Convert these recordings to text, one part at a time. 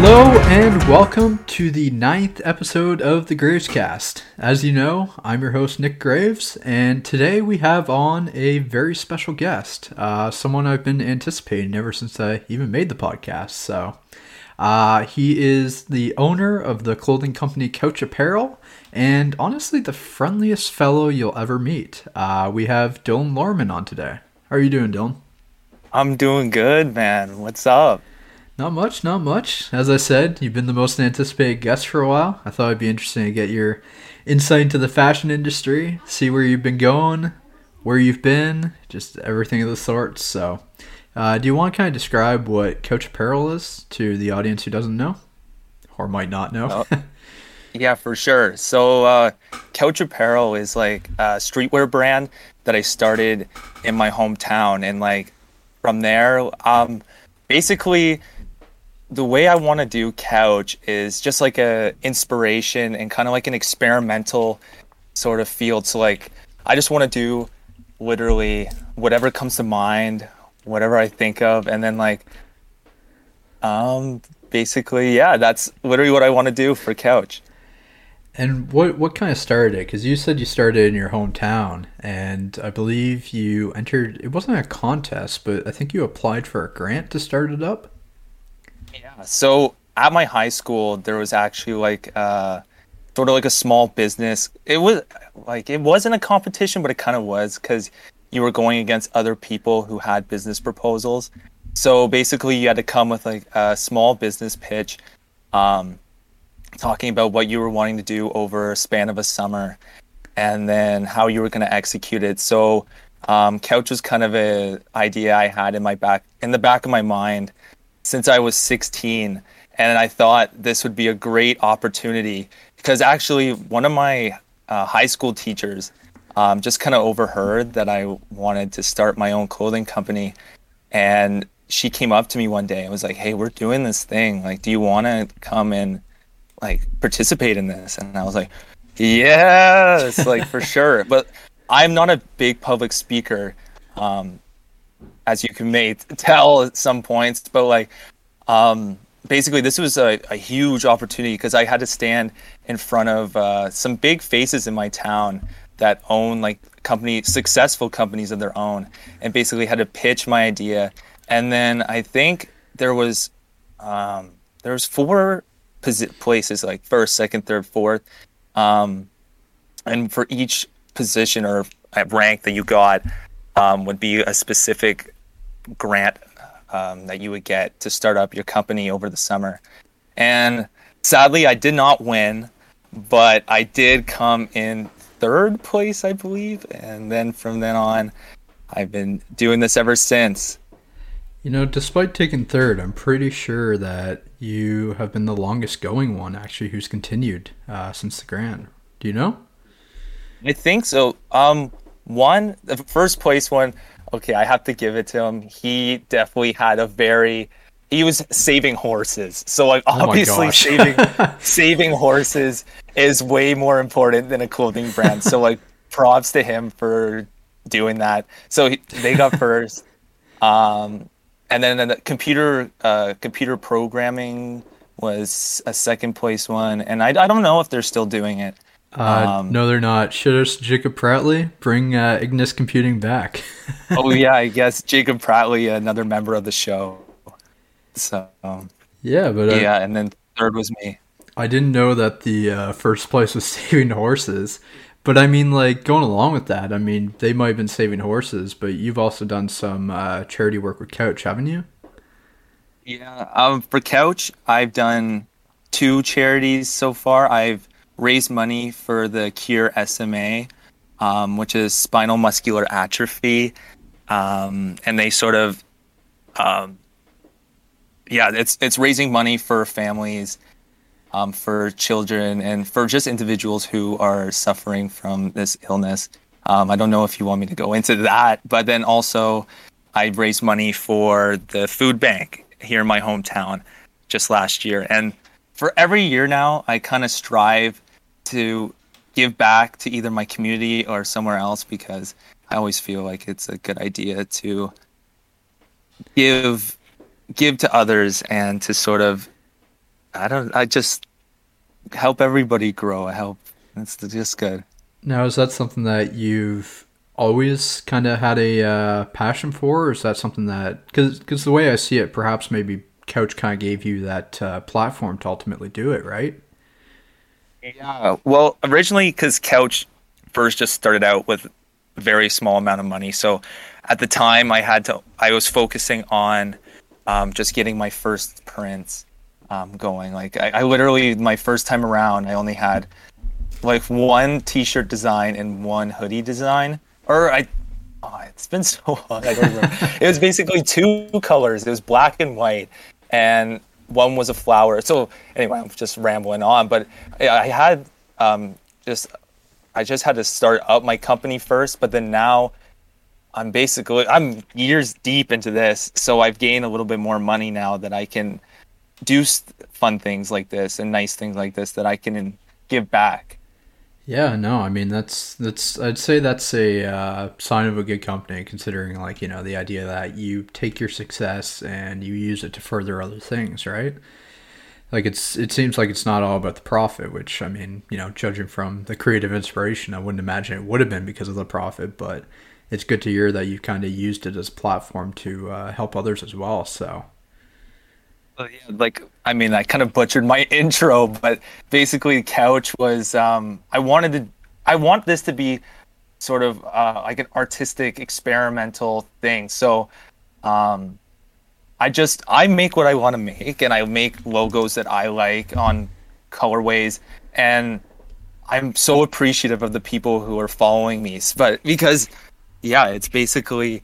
Hello and welcome to the ninth episode of the Gravescast. As you know, I'm your host Nick Graves, and today we have on a very special guest, uh, someone I've been anticipating ever since I even made the podcast. So, uh, he is the owner of the clothing company Couch Apparel, and honestly, the friendliest fellow you'll ever meet. Uh, we have Dylan Lorman on today. How are you doing, Dylan? I'm doing good, man. What's up? Not much, not much. As I said, you've been the most anticipated guest for a while. I thought it'd be interesting to get your insight into the fashion industry, see where you've been going, where you've been, just everything of the sorts. So, uh, do you want to kind of describe what Couch Apparel is to the audience who doesn't know or might not know? Oh, yeah, for sure. So, uh, Couch Apparel is like a streetwear brand that I started in my hometown, and like from there, um, basically the way I want to do couch is just like a inspiration and kind of like an experimental sort of field. So like I just want to do literally whatever comes to mind, whatever I think of, and then like um basically yeah, that's literally what I want to do for couch. And what what kind of started it? Because you said you started in your hometown, and I believe you entered. It wasn't a contest, but I think you applied for a grant to start it up. So at my high school, there was actually like uh, sort of like a small business. It was like it wasn't a competition, but it kind of was because you were going against other people who had business proposals. So basically, you had to come with like a small business pitch, um, talking about what you were wanting to do over a span of a summer, and then how you were going to execute it. So um, couch was kind of a idea I had in my back in the back of my mind since I was 16. And I thought this would be a great opportunity because actually, one of my uh, high school teachers um, just kind of overheard that I wanted to start my own clothing company. And she came up to me one day and was like, Hey, we're doing this thing. Like, do you want to come and like participate in this? And I was like, Yes, like for sure. But I'm not a big public speaker. Um, as you can may tell at some points. But like, um, basically, this was a, a huge opportunity because I had to stand in front of uh, some big faces in my town that own like company successful companies of their own, and basically had to pitch my idea. And then I think there was um, there was four places like first, second, third, fourth, um, and for each position or rank that you got um, would be a specific grant um, that you would get to start up your company over the summer. And sadly, I did not win, but I did come in third place, I believe. And then from then on, I've been doing this ever since. You know, despite taking third, I'm pretty sure that you have been the longest going one, actually, who's continued uh, since the grant. Do you know? I think so. Um, one, the first place one, okay, I have to give it to him. He definitely had a very he was saving horses. So like oh obviously saving saving horses is way more important than a clothing brand. So like props to him for doing that. So he, they got first. Um, and then the computer uh, computer programming was a second place one, and I, I don't know if they're still doing it. Uh, um, no, they're not. Should us Jacob Prattley bring uh, Ignis Computing back? oh yeah, I guess Jacob Prattley, another member of the show. So yeah, but uh, yeah, and then third was me. I didn't know that the uh, first place was saving horses, but I mean, like going along with that, I mean, they might have been saving horses, but you've also done some uh, charity work with Couch, haven't you? Yeah, um, for Couch, I've done two charities so far. I've raise money for the Cure SMA, um, which is spinal muscular atrophy, um, and they sort of, um, yeah, it's it's raising money for families, um, for children, and for just individuals who are suffering from this illness. Um, I don't know if you want me to go into that, but then also, I raised money for the food bank here in my hometown just last year, and for every year now, I kind of strive to give back to either my community or somewhere else because I always feel like it's a good idea to give give to others and to sort of I don't. I just help everybody grow. I help. It's just good. Now, is that something that you've always kind of had a uh, passion for, or is that something that because because the way I see it, perhaps maybe Couch kind of gave you that uh, platform to ultimately do it, right? Yeah. Well, originally, because Couch first just started out with a very small amount of money, so at the time I had to, I was focusing on um, just getting my first prints um, going. Like I, I literally, my first time around, I only had like one T-shirt design and one hoodie design, or I. Oh, it's been so long. I don't remember. it was basically two colors. It was black and white, and one was a flower. So anyway, I'm just rambling on, but I had um, just I just had to start up my company first, but then now I'm basically I'm years deep into this, so I've gained a little bit more money now that I can do fun things like this and nice things like this that I can give back. Yeah, no, I mean that's that's I'd say that's a uh, sign of a good company, considering like you know the idea that you take your success and you use it to further other things, right? Like it's it seems like it's not all about the profit, which I mean you know judging from the creative inspiration, I wouldn't imagine it would have been because of the profit, but it's good to hear that you kind of used it as a platform to uh, help others as well. So like I mean, I kind of butchered my intro, but basically, couch was um, I wanted to, I want this to be sort of uh, like an artistic, experimental thing. So, um, I just I make what I want to make, and I make logos that I like on colorways, and I'm so appreciative of the people who are following me. But because, yeah, it's basically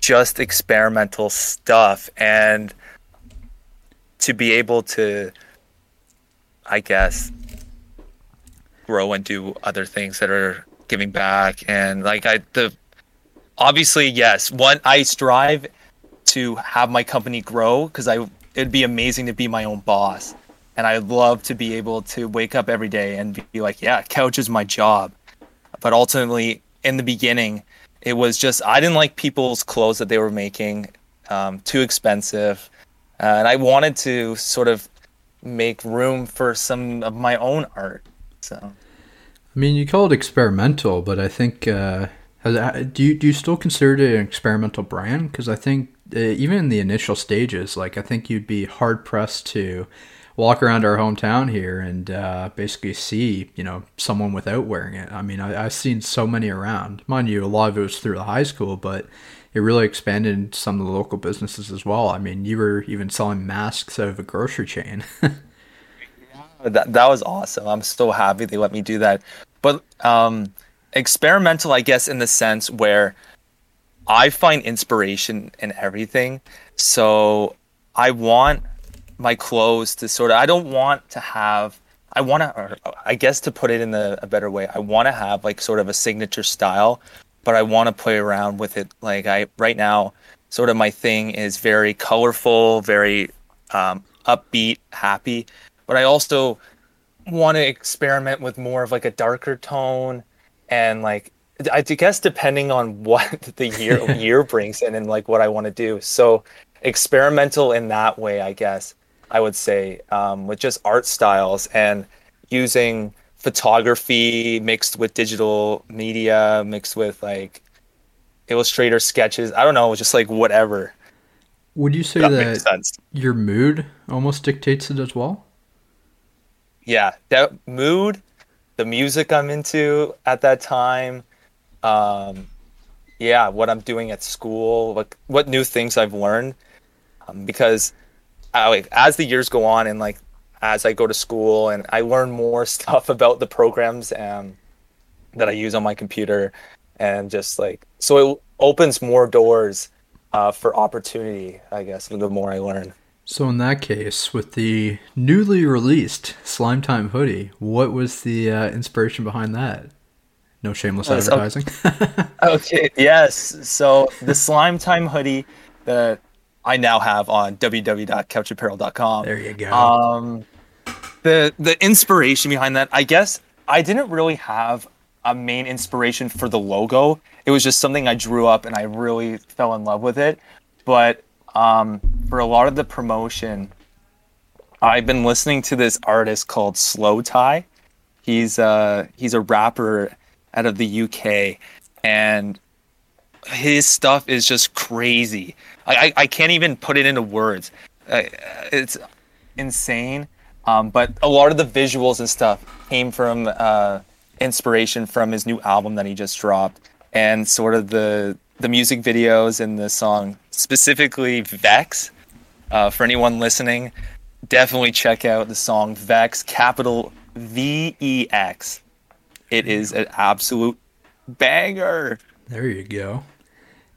just experimental stuff, and to be able to, I guess, grow and do other things that are giving back. And like I the obviously yes. One I strive to have my company grow because I it'd be amazing to be my own boss. And I'd love to be able to wake up every day and be like yeah couch is my job. But ultimately in the beginning it was just I didn't like people's clothes that they were making um, too expensive uh, and I wanted to sort of make room for some of my own art. So, I mean, you call it experimental, but I think uh, do you do you still consider it an experimental brand? Because I think uh, even in the initial stages, like I think you'd be hard pressed to walk around our hometown here and uh, basically see you know someone without wearing it. I mean, I, I've seen so many around. Mind you, a lot of it was through the high school, but it really expanded some of the local businesses as well. I mean, you were even selling masks out of a grocery chain. yeah, that that was awesome. I'm so happy they let me do that. But um, experimental, I guess, in the sense where I find inspiration in everything. So I want my clothes to sort of. I don't want to have. I want to, I guess, to put it in a, a better way, I want to have like sort of a signature style but I want to play around with it. Like I right now, sort of my thing is very colorful, very um, upbeat, happy, but I also want to experiment with more of like a darker tone and like I guess depending on what the year year brings in and like what I want to do. So experimental in that way, I guess I would say um, with just art styles and using photography mixed with digital media mixed with like illustrator sketches. I don't know just like whatever. Would you say that, that your mood almost dictates it as well? Yeah that mood the music i'm into at that time um yeah what i'm doing at school like what new things i've learned um, because I, like as the years go on and like as I go to school and I learn more stuff about the programs um, that I use on my computer and just like so it opens more doors uh, for opportunity I guess the more I learn. So in that case, with the newly released Slime Time hoodie, what was the uh, inspiration behind that? No shameless advertising. okay, yes. So the Slime Time hoodie that I now have on www.couchapparel.com. There you go. Um, the the inspiration behind that, I guess, I didn't really have a main inspiration for the logo. It was just something I drew up and I really fell in love with it. But um, for a lot of the promotion, I've been listening to this artist called slowthai. He's uh he's a rapper out of the UK, and his stuff is just crazy. I I, I can't even put it into words. Uh, it's insane. Um, but a lot of the visuals and stuff came from uh, inspiration from his new album that he just dropped, and sort of the the music videos and the song specifically Vex. Uh, for anyone listening, definitely check out the song Vex, capital V E X. It is an absolute banger. There you go.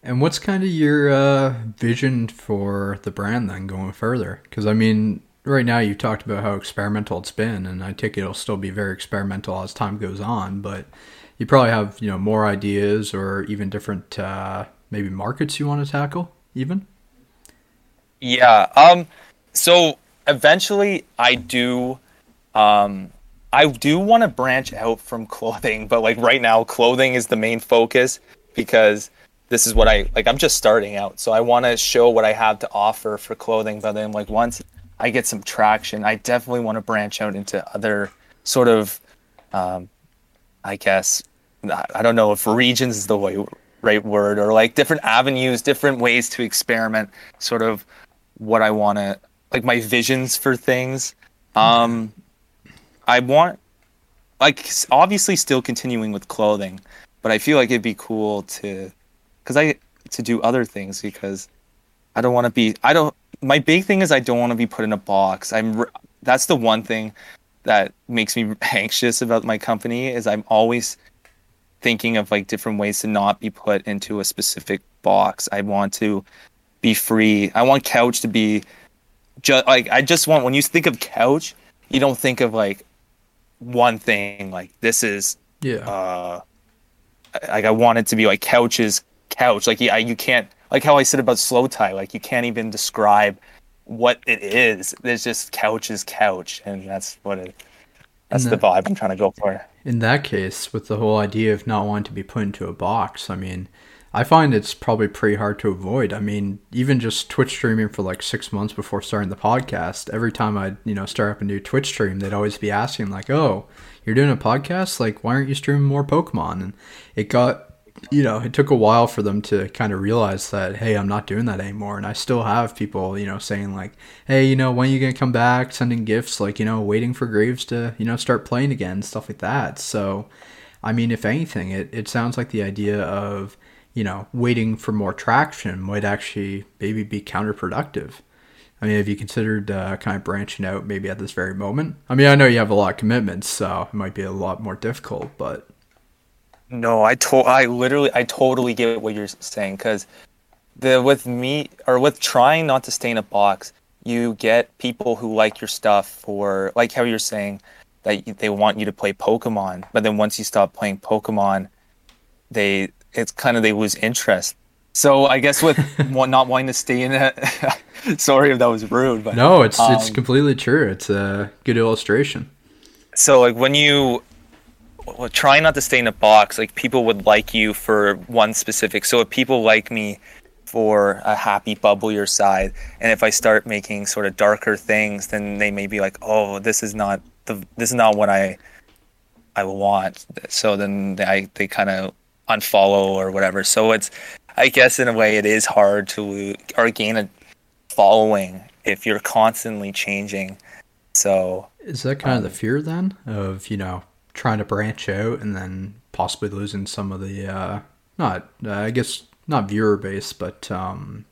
And what's kind of your uh, vision for the brand then going further? Because I mean, right now you've talked about how experimental it's been, and I think it'll still be very experimental as time goes on. But you probably have you know more ideas or even different uh, maybe markets you want to tackle, even. Yeah. Um. So eventually, I do. Um. I do want to branch out from clothing, but like right now, clothing is the main focus because this is what I like. I'm just starting out, so I want to show what I have to offer for clothing. But then, like once I get some traction, I definitely want to branch out into other sort of, um, I guess, I don't know if regions is the way, right word, or like different avenues, different ways to experiment. Sort of what I want to like my visions for things. Um, I want like obviously still continuing with clothing, but I feel like it'd be cool to because I to do other things because I don't want to be I don't my big thing is I don't want to be put in a box. I'm that's the one thing that makes me anxious about my company is I'm always thinking of like different ways to not be put into a specific box. I want to be free. I want couch to be just like I just want when you think of couch, you don't think of like one thing like this is yeah uh like I want it to be like couches couch. Like yeah, you can't like how I said about slowthai. Like you can't even describe what it is. There's just couch is couch, and that's what it. That's the, the vibe I'm trying to go for. In that case, with the whole idea of not wanting to be put into a box, I mean, I find it's probably pretty hard to avoid. I mean, even just Twitch streaming for like six months before starting the podcast, every time I, you know, start up a new Twitch stream, they'd always be asking like, "Oh, you're doing a podcast? Like, why aren't you streaming more Pokemon?" And it got you know, it took a while for them to kind of realize that, hey, I'm not doing that anymore. And I still have people, you know, saying like, hey, you know, when are you going to come back? Sending gifts, like, you know, waiting for Graves to, you know, start playing again, stuff like that. So, I mean, if anything, it, it sounds like the idea of, you know, waiting for more traction might actually maybe be counterproductive. I mean, have you considered uh, kind of branching out maybe at this very moment? I mean, I know you have a lot of commitments, so it might be a lot more difficult, but no, I to- I literally I totally get what you're saying because the with me or with trying not to stay in a box, you get people who like your stuff for like how you're saying that they want you to play Pokemon, but then once you stop playing Pokemon, they it's kind of they lose interest. So I guess with not wanting to stay in it, sorry if that was rude, but no, it's um, it's completely true. It's a good illustration. So like when you well, trying not to stay in a box. Like people would like you for one specific. So if people like me for a happy, bubblier side, and if I start making sort of darker things, then they may be like, "Oh, this is not the this is not what I I want." So then they they kind of unfollow or whatever. So it's I guess in a way it is hard to or gain a following if you're constantly changing. So is that kind um, of the fear then of you know trying to branch out and then possibly losing some of the uh, not uh, I guess not viewer base, but um,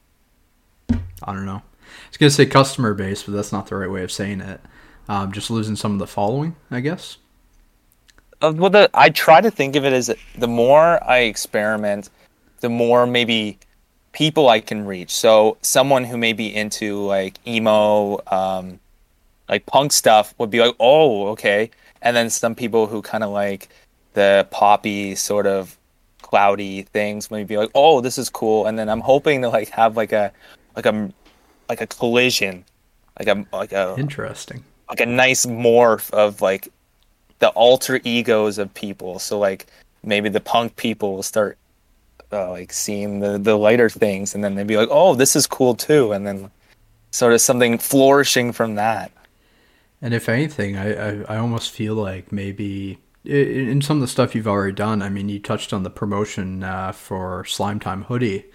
I don't know. I was gonna say customer base, but that's not the right way of saying it. Um, just losing some of the following, I guess. Uh, well, the, I try to think of it as the more I experiment, the more maybe people I can reach. So someone who may be into like emo, um, like punk stuff would be like, oh, okay and then some people who kind of like the poppy sort of cloudy things maybe be like oh this is cool. And then i'm hoping to like have like a like a like a collision like a like a interesting. like a nice morph of like the alter egos of people. So like maybe the punk people will start uh, like seeing the the lighter things and then they'd be like oh this is cool too. And then sort of something flourishing from that And if anything, I, I, I almost feel like maybe in some of the stuff you've already done, I mean, you touched on the promotion uh, for Slime Time Hoodie.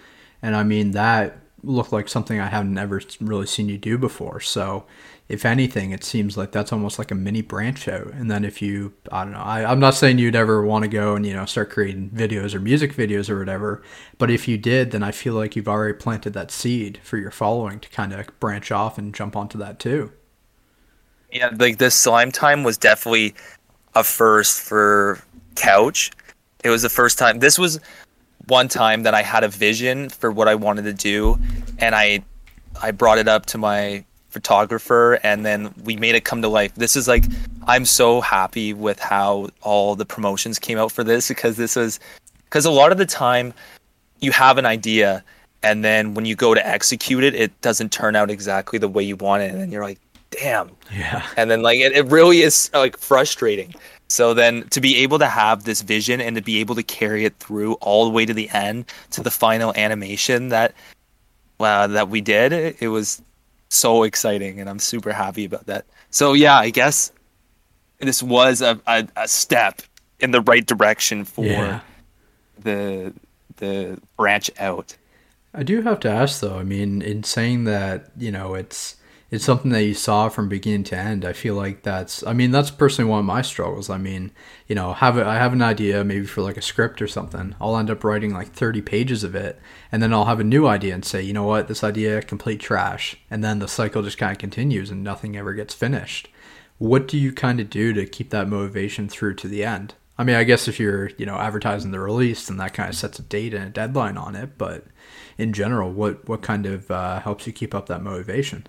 And I mean, that looked like something I haven't ever really seen you do before. So if anything, it seems like that's almost like a mini branch out. And then if you, I don't know, I, I'm not saying you'd ever want to go and, you know, start creating videos or music videos or whatever. But if you did, then I feel like you've already planted that seed for your following to kind of branch off and jump onto that too. Yeah, like this slime time was definitely a first for Couch. It was the first time. This was one time that I had a vision for what I wanted to do, and I I brought it up to my photographer and then we made it come to life. This is like I'm so happy with how all the promotions came out for this because this was because a lot of the time you have an idea and then when you go to execute it it doesn't turn out exactly the way you want it and you're like damn yeah and then like it, it really is like frustrating so then to be able to have this vision and to be able to carry it through all the way to the end to the final animation that wow that we did it, it was so exciting and I'm super happy about that. So yeah, I guess this was a, a, a step in the right direction for yeah. the the branch out. I do have to ask though, I mean, in saying that, you know, it's it's something that you saw from beginning to end. I feel like that's I mean that's personally one of my struggles. I mean, you know, have a, I have an idea maybe for like a script or something. I'll end up writing like 30 pages of it and then I'll have a new idea and say, "You know what? This idea complete trash." And then the cycle just kind of continues and nothing ever gets finished. What do you kind of do to keep that motivation through to the end? I mean, I guess if you're, you know, advertising the release, then that kind of sets a date and a deadline on it, but in general, what what kind of uh, helps you keep up that motivation?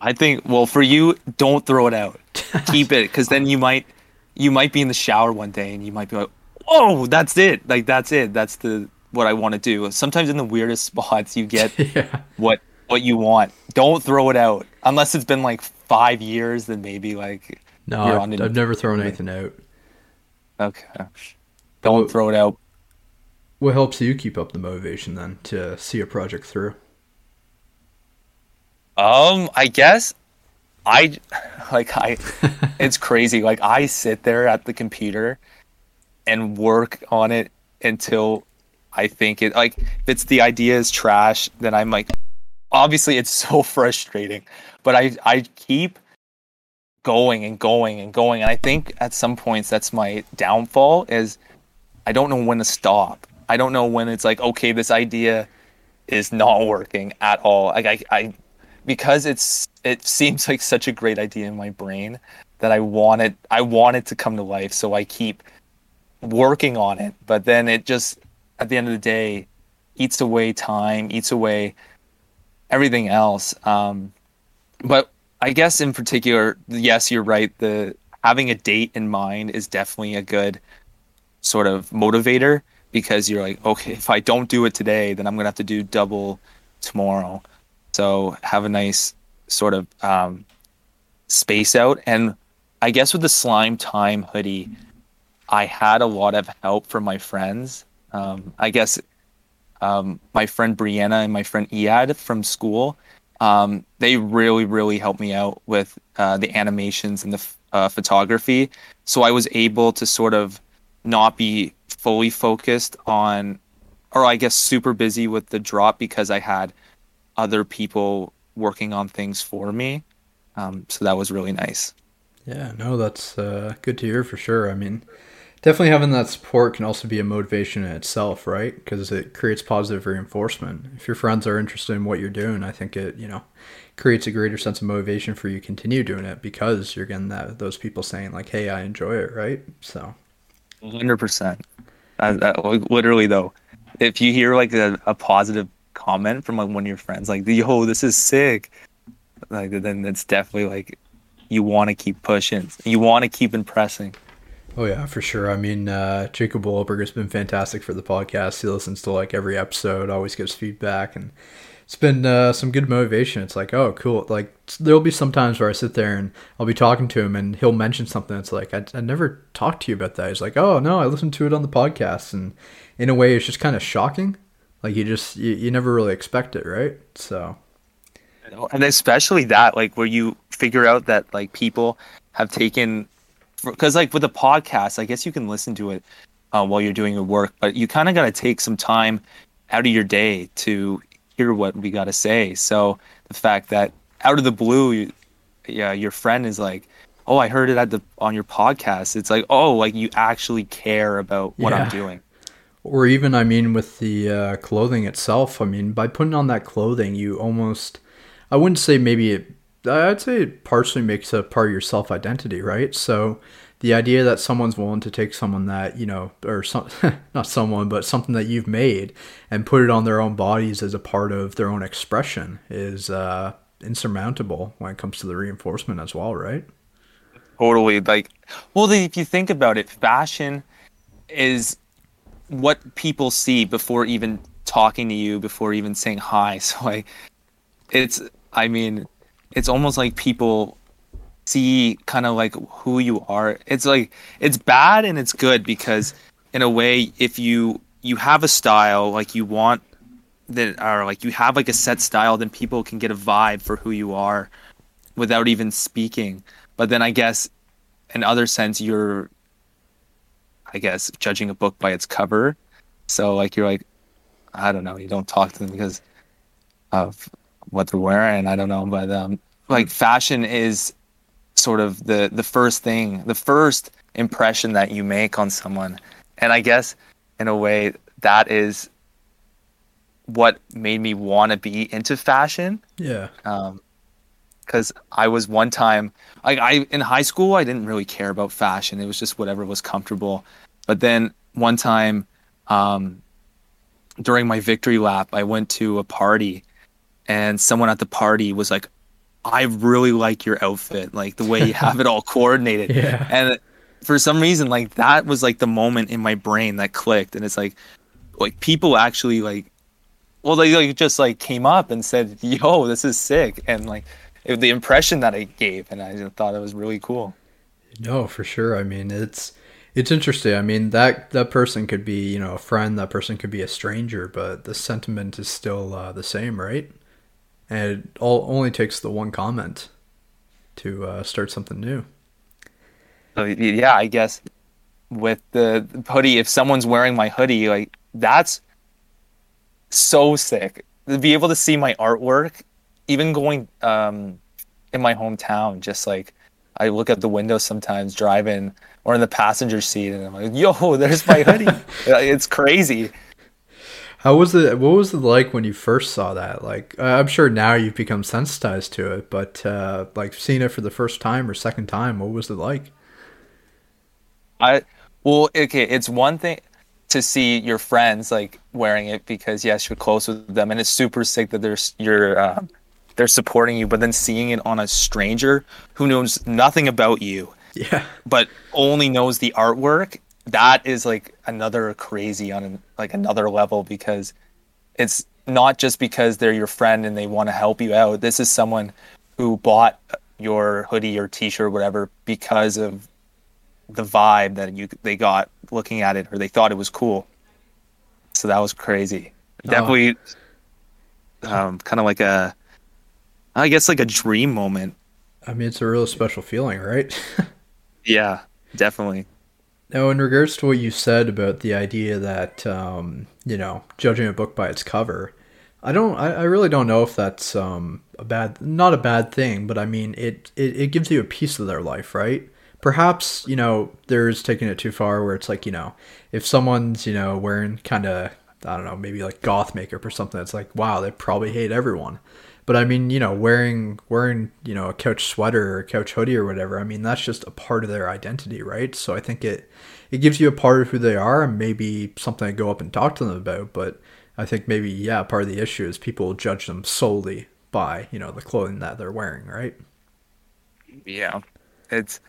I think well for you, don't throw it out. Keep it because then you might you might be in the shower one day and you might be like, "Oh, that's it! Like that's it. That's the what I want to do." Sometimes in the weirdest spots, you get yeah. what what you want. Don't throw it out unless it's been like five years. Then maybe like no, I've, I've never thrown anything out. Okay, don't what, throw it out. What helps you keep up the motivation then to see a project through? Um, I guess I like I it's crazy. Like I sit there at the computer and work on it until I think it like if it's the idea is trash, then I'm like obviously it's so frustrating. But I I keep going and going and going. And I think at some points that's my downfall is I don't know when to stop. I don't know when it's like, okay, this idea is not working at all. Like I, I because it's it seems like such a great idea in my brain that I want it I want it to come to life. So I keep working on it. But then it just at the end of the day eats away time, eats away everything else. Um, but I guess in particular, yes, you're right. The having a date in mind is definitely a good sort of motivator because you're like, okay, if I don't do it today, then I'm gonna have to do double tomorrow. So have a nice sort of um, space out. And I guess with the slime time hoodie, I had a lot of help from my friends. Um, I guess um, my friend Brianna and my friend Iad from school, um, they really, really helped me out with uh, the animations and the uh, photography. So I was able to sort of not be fully focused on, or I guess super busy with the drop because I had other people working on things for me. Um, so that was really nice. Yeah, no, that's uh, good to hear for sure. I mean, definitely having that support can also be a motivation in itself, right? Because it creates positive reinforcement. If your friends are interested in what you're doing, I think it, you know, creates a greater sense of motivation for you to continue doing it because you're getting that those people saying like, "Hey, I enjoy it," right? So, hundred percent. Literally, though, if you hear like a, a positive comment from like one of your friends, like "Yo, this is sick," like then it's definitely like you want to keep pushing, you want to keep impressing. Oh yeah, for sure. I mean, uh, Jacob Wahlberg has been fantastic for the podcast. He listens to like every episode, always gives feedback, and it's been uh, some good motivation. It's like, oh, cool. Like there'll be some times where I sit there and I'll be talking to him, and he'll mention something. It's like I, I never talked to you about that. He's like, oh no, I listened to it on the podcast, and in a way, it's just kind of shocking like you just you, you never really expect it, right? So and especially that like where you figure out that like people have taken because like with a podcast i guess you can listen to it uh, while you're doing your work but you kind of got to take some time out of your day to hear what we got to say so the fact that out of the blue you, yeah your friend is like oh i heard it at the on your podcast it's like oh like you actually care about what Yeah. i'm doing Or even, I mean, with the uh, clothing itself. I mean, by putting on that clothing, you almost, I wouldn't say maybe it, I'd say it partially makes a part of your self identity, right? So the idea that someone's willing to take someone that, you know, or some, not someone, but something that you've made and put it on their own bodies as a part of their own expression is uh, insurmountable when it comes to the reinforcement as well, right? totally like well if you think about it fashion is what people see before even talking to you before even saying hi. So I, it's i mean it's almost like people see kind of like who you are. It's like it's bad and it's good because in a way if you you have a style like you want that are like you have like a set style then people can get a vibe for who you are without even speaking. But then i guess in other sense you're i guess judging a book by its cover. So like you're like i don't know you don't talk to them because of what they're wearing i don't know but um like fashion is sort of the the first thing the first impression that you make on someone. And i guess in a way that is what made me want to be into fashion. Yeah. um because i was one time like i in high school i didn't really care about fashion. It was just whatever was comfortable. But then one time um during my victory lap i went to a party and someone at the party was like i really like your outfit like the way you have it all coordinated. Yeah. and for some reason like that was like the moment in my brain that clicked and it's like like people actually like well they like just like came up and said yo this is sick and like it, the impression that i gave and i just thought it was really cool No, for sure. I mean, it's it's interesting. I mean, that that person could be, you know, a friend. That person could be a stranger, but the sentiment is still uh, the same, right? And it all only takes the one comment to uh, start something new. so yeah i guess with the hoodie if someone's wearing my hoodie like that's so sick to be able to see my artwork even going um in my hometown just like i look out the window sometimes driving or in the passenger seat and i'm like yo there's my hoodie it's crazy How was it? What was it like when you first saw that? Like, I'm sure now you've become sensitized to it, but uh, like seeing it for the first time or second time, what was it like? I well, okay, it's one thing to see your friends like wearing it because yes, you're close with them, and it's super sick that there's your uh, they're supporting you. But then seeing it on a stranger who knows nothing about you, Yeah. but only knows the artwork, that is like another crazy on an, like another level because it's not just because they're your friend and they want to help you out. This is someone who bought your hoodie or t-shirt whatever because of the vibe that you they got looking at it or they thought it was cool. So that was crazy. Oh. Definitely um kind of like a I guess like a dream moment. I mean, it's a real special feeling, right? Yeah, definitely. Now, in regards to what you said about the idea that um, you know judging a book by its cover, I don't. I, I really don't know if that's um, a bad, not a bad thing, but I mean it, it. It gives you a piece of their life, right? Perhaps you know there's taking it too far, where it's like you know if someone's you know wearing kind of I don't know maybe like goth makeup or something, it's like wow they probably hate everyone. But I mean, you know, wearing wearing you know a couch sweater or couch hoodie or whatever. I mean, that's just a part of their identity, right? So I think it it gives you a part of who they are and maybe something to go up and talk to them about. But I think maybe yeah, part of the issue is people judge them solely by you know the clothing that they're wearing, right? Yeah, it's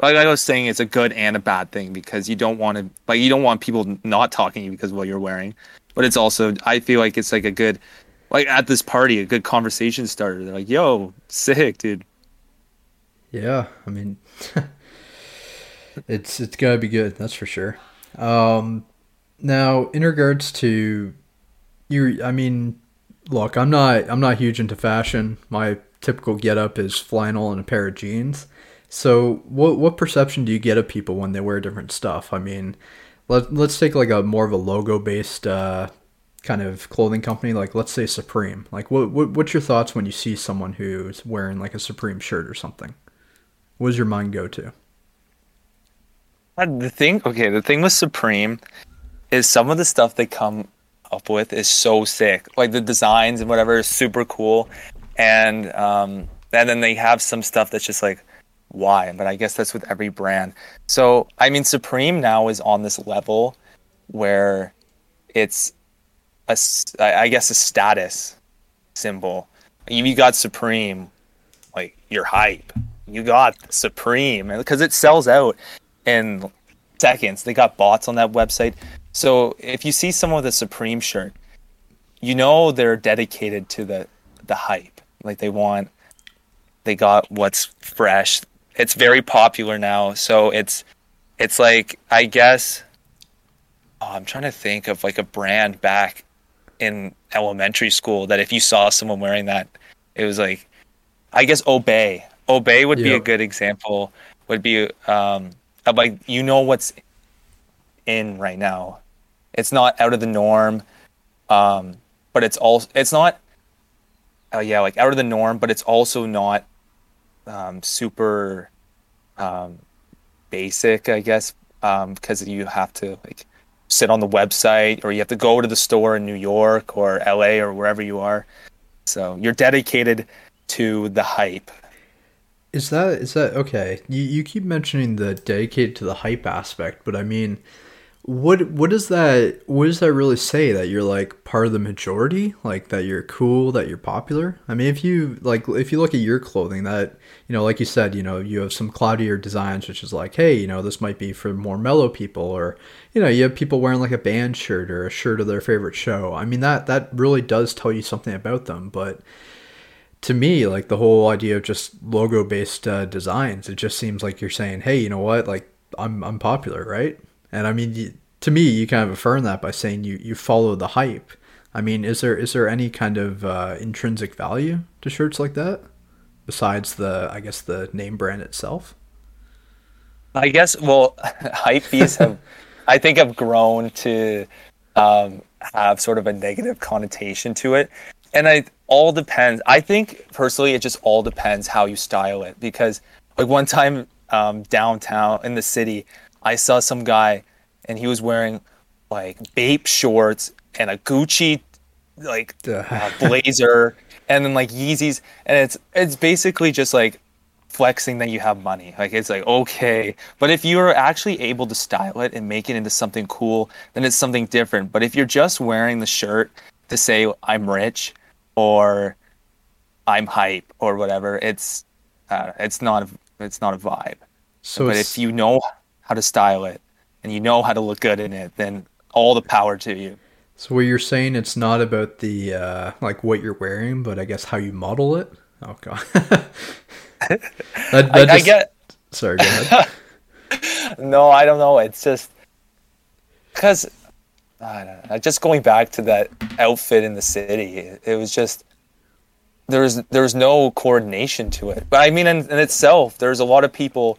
like I was saying, it's a good and a bad thing because you don't want to like you don't want people not talking to you because of what you're wearing, but it's also I feel like it's like a good like at this party a good conversation starter. They're like, "Yo, sick, dude." Yeah, I mean, it's it's gotta be good, that's for sure. Um, now, in regards to you, I mean, Look, I'm not I'm not huge into fashion. My typical getup is flannel and a pair of jeans. So, what what perception do you get of people when they wear different stuff? I mean, let let's take like a more of a logo based uh, kind of clothing company, like let's say Supreme. Like, what, what what's your thoughts when you see someone who's wearing like a Supreme shirt or something? What does your mind go to? Uh, The thing, okay, the thing with Supreme is some of the stuff they come up with is so sick. Like the designs and whatever is super cool, and um, and then they have some stuff that's just like, why? But I guess that's with every brand. So I mean, Supreme now is on this level where it's a, I guess, a status symbol. You got Supreme, like you're hype. You got Supreme, because it sells out in seconds. They got bots on that website. So if you see someone with a Supreme shirt, you know they're dedicated to the the hype. Like they want, they got what's fresh. It's very popular now. So it's it's like I guess. Oh, I'm trying to think of like a brand back in elementary school that if you saw someone wearing that, it was like, I guess Obey. Obey would be a good example. Would be um, of like you know what's in right now. It's not out of the norm, um, but it's also it's not. Oh yeah, like out of the norm, but it's also not um, super um, basic, I guess, because you have to like sit on the website or you have to go to the store in New York or LA or wherever you are. So you're dedicated to the hype. Is that is that okay? You you keep mentioning the dedicated to the hype aspect, but I mean, what what does that what does that really say that you're like part of the majority, like that you're cool, that you're popular? I mean, if you like if you look at your clothing, that you know, like you said, you know, you have some cloudier designs, which is like, hey, you know, this might be for more mellow people, or you know, you have people wearing like a band shirt or a shirt of their favorite show. I mean, that that really does tell you something about them, but to me, like the whole idea of just logo based uh, designs, it just seems like you're saying, hey, you know what, like I'm I'm popular, right? And I mean, to me, you kind of affirm that by saying you you follow the hype. I mean, is there is there any kind of uh, intrinsic value to shirts like that besides the I guess the name brand itself? I guess well, hype beasts have, I think, have grown to um, have sort of a negative connotation to it, and I all depends. I think personally, it just all depends how you style it. Because like one time um, downtown in the city, I saw some guy, and he was wearing like Bape shorts and a Gucci like uh, blazer, and then like Yeezys, and it's it's basically just like flexing that you have money. Like it's like okay, but if you're actually able to style it and make it into something cool, then it's something different. But if you're just wearing the shirt to say I'm rich or I'm hype or whatever, it's uh, it's not a, it's not a vibe. So but if you know how to style it and you know how to look good in it, then all the power to you. so what you're saying, it's not about the uh, like what you're wearing, but I guess how you model it. Oh god, that, that I, I get Sorry, go ahead. no, I don't know. It's just because I don't know. Just going back to that outfit in the city, it, it was just there's there's no coordination to it. But I mean, in, in itself, there's a lot of people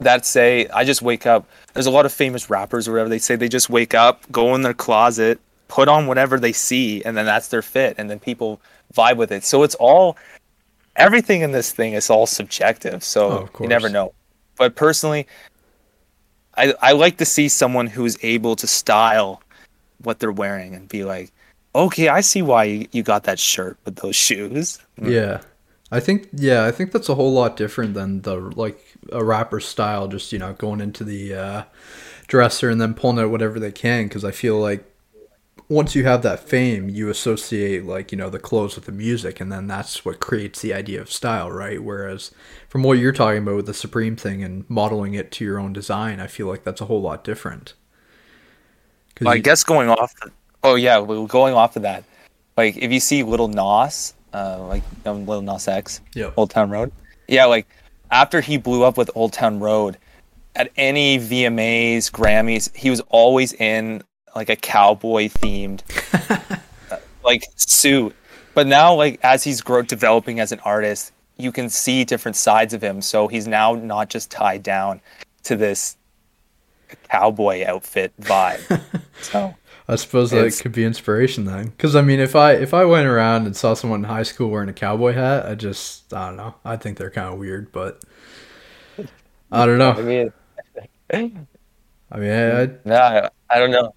that say I just wake up. There's a lot of famous rappers or whatever. They say they just wake up, go in their closet, put on whatever they see, and then that's their fit, and then people vibe with it. So it's all everything in this thing is all subjective. So Oh, you never know. But personally, I I like to see someone who's able to style what they're wearing and be like, okay, I see why you, you got that shirt with those shoes. Yeah. I think yeah, I think that's a whole lot different than the like a rapper style just, you know, going into the uh dresser and then pulling out whatever they can because I feel like once you have that fame, you associate like, you know, the clothes with the music and then that's what creates the idea of style, right? Whereas from what you're talking about with the Supreme thing and modeling it to your own design, I feel like that's a whole lot different. Well, I you- guess going off. Oh yeah, going off of that, like if you see Little Nas, uh, like um, Little Nas X, Yep. Old Town Road, yeah, like after he blew up with Old Town Road, at any VMAs, Grammys, he was always in like a cowboy themed uh, like suit, but now like as he's grow developing as an artist, you can see different sides of him. So he's now not just tied down to this cowboy outfit vibe. so I suppose that It's- could be inspiration then. Because I mean, if I if I went around and saw someone in high school wearing a cowboy hat, I just I don't know. I think they're kind of weird, but I don't know. I mean, I mean, I, I, no, I, don't know.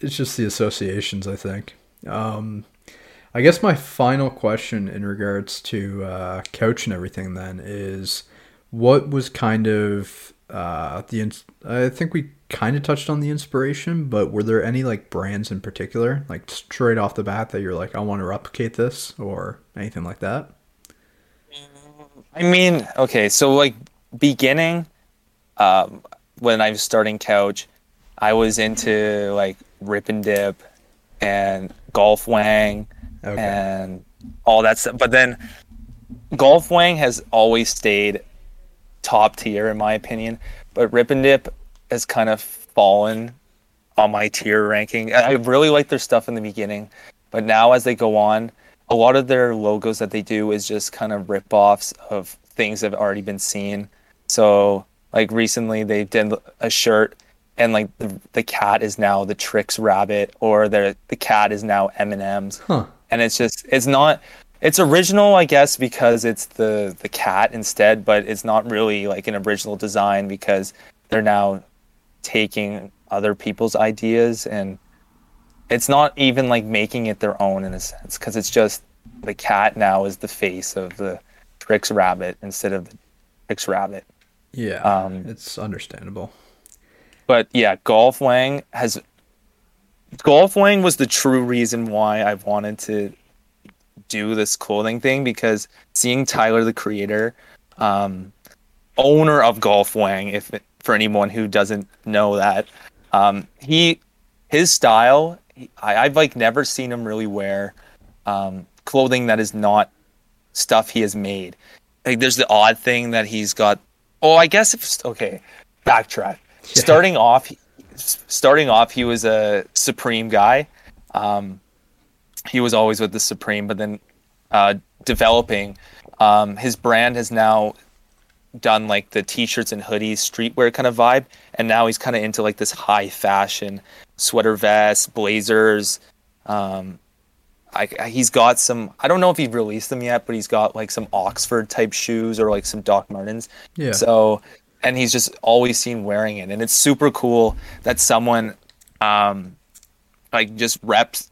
it's just the associations. I think. Um, I guess my final question in regards to uh, couch and everything then is, what was kind of uh, the? ins- I think we kind of touched on the inspiration, but were there any like brands in particular, like straight off the bat, that you're like, I want to replicate this or anything like that? I mean, okay, so like beginning, um, when I was starting couch, I was into like Rip and Dip and Golf Wang Okay. and all that stuff. But then Golf Wang has always stayed top tier in my opinion, but Rip and Dip has kind of fallen on my tier ranking. I really like their stuff in the beginning, but now as they go on, a lot of their logos that they do is just kind of rip-offs of things that have already been seen. So like recently they did a shirt and like the, the cat is now the Trix rabbit or the the cat is now M&M's Huh. and it's just it's not it's original i guess because it's the the cat instead but it's not really like an original design because they're now taking other people's ideas and it's not even like making it their own in a sense because it's just the cat now is the face of the trix rabbit instead of the trix rabbit Yeah. Um, it's understandable. but yeah, Golf Wang has Golf Wang was the true reason why I wanted to do this clothing thing because seeing Tyler the creator, um, owner of Golf Wang, if for anyone who doesn't know that, um, he his style, I, I've like never seen him really wear um, clothing that is not stuff he has made. Like there's the odd thing that he's got. Oh, I guess if okay, backtrack. Starting off, starting off, he was a Supreme guy. Um, he was always with the Supreme, but then uh, developing, um, his brand has now done like the t-shirts and hoodies, streetwear kind of vibe, and now he's kind of into like this high fashion sweater vests, blazers. Um, I, he's got some. I don't know if he released them yet, but he's got like some Oxford type shoes or like some Doc Martens. Yeah. So, and he's just always seen wearing it, and it's super cool that someone, um, like just reps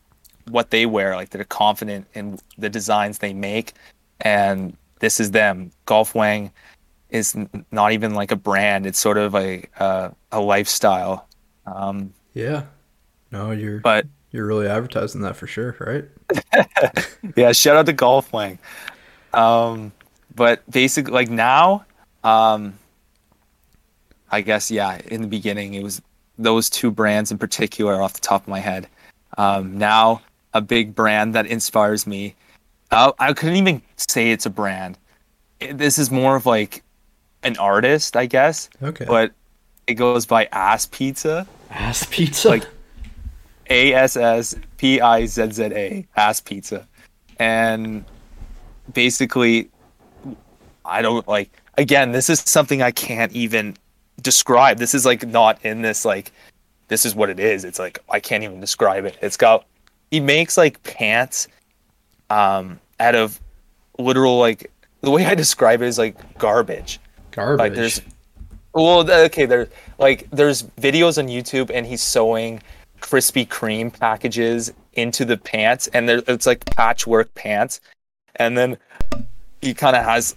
what they wear, like they're confident in the designs they make, and this is them. Golf Wang is not even like a brand; it's sort of a uh, a lifestyle. Um, Yeah. No, you're but you're really advertising that for sure, right? yeah, shout out to Golf Wang. Um, but basically, like now, um, I guess yeah. In the beginning, it was those two brands in particular off the top of my head. Um, now, a big brand that inspires me. Uh, I couldn't even say it's a brand. It- this is more of like an artist, I guess. Okay. But it goes by Ass Pizza. ass pizza. Like A S S P I Z Z A, ass pizza. And basically, I don't like, again, this is something I can't even describe. This is like not in this, like, this is what it is. It's like, I can't even describe it. It's got, he makes like pants um, out of literal, like, the way I describe it is like garbage. Garbage. Like there's well okay, there's like there's videos on YouTube and he's sewing Krispy Kreme packages into the pants and there it's like patchwork pants. And then he kind of has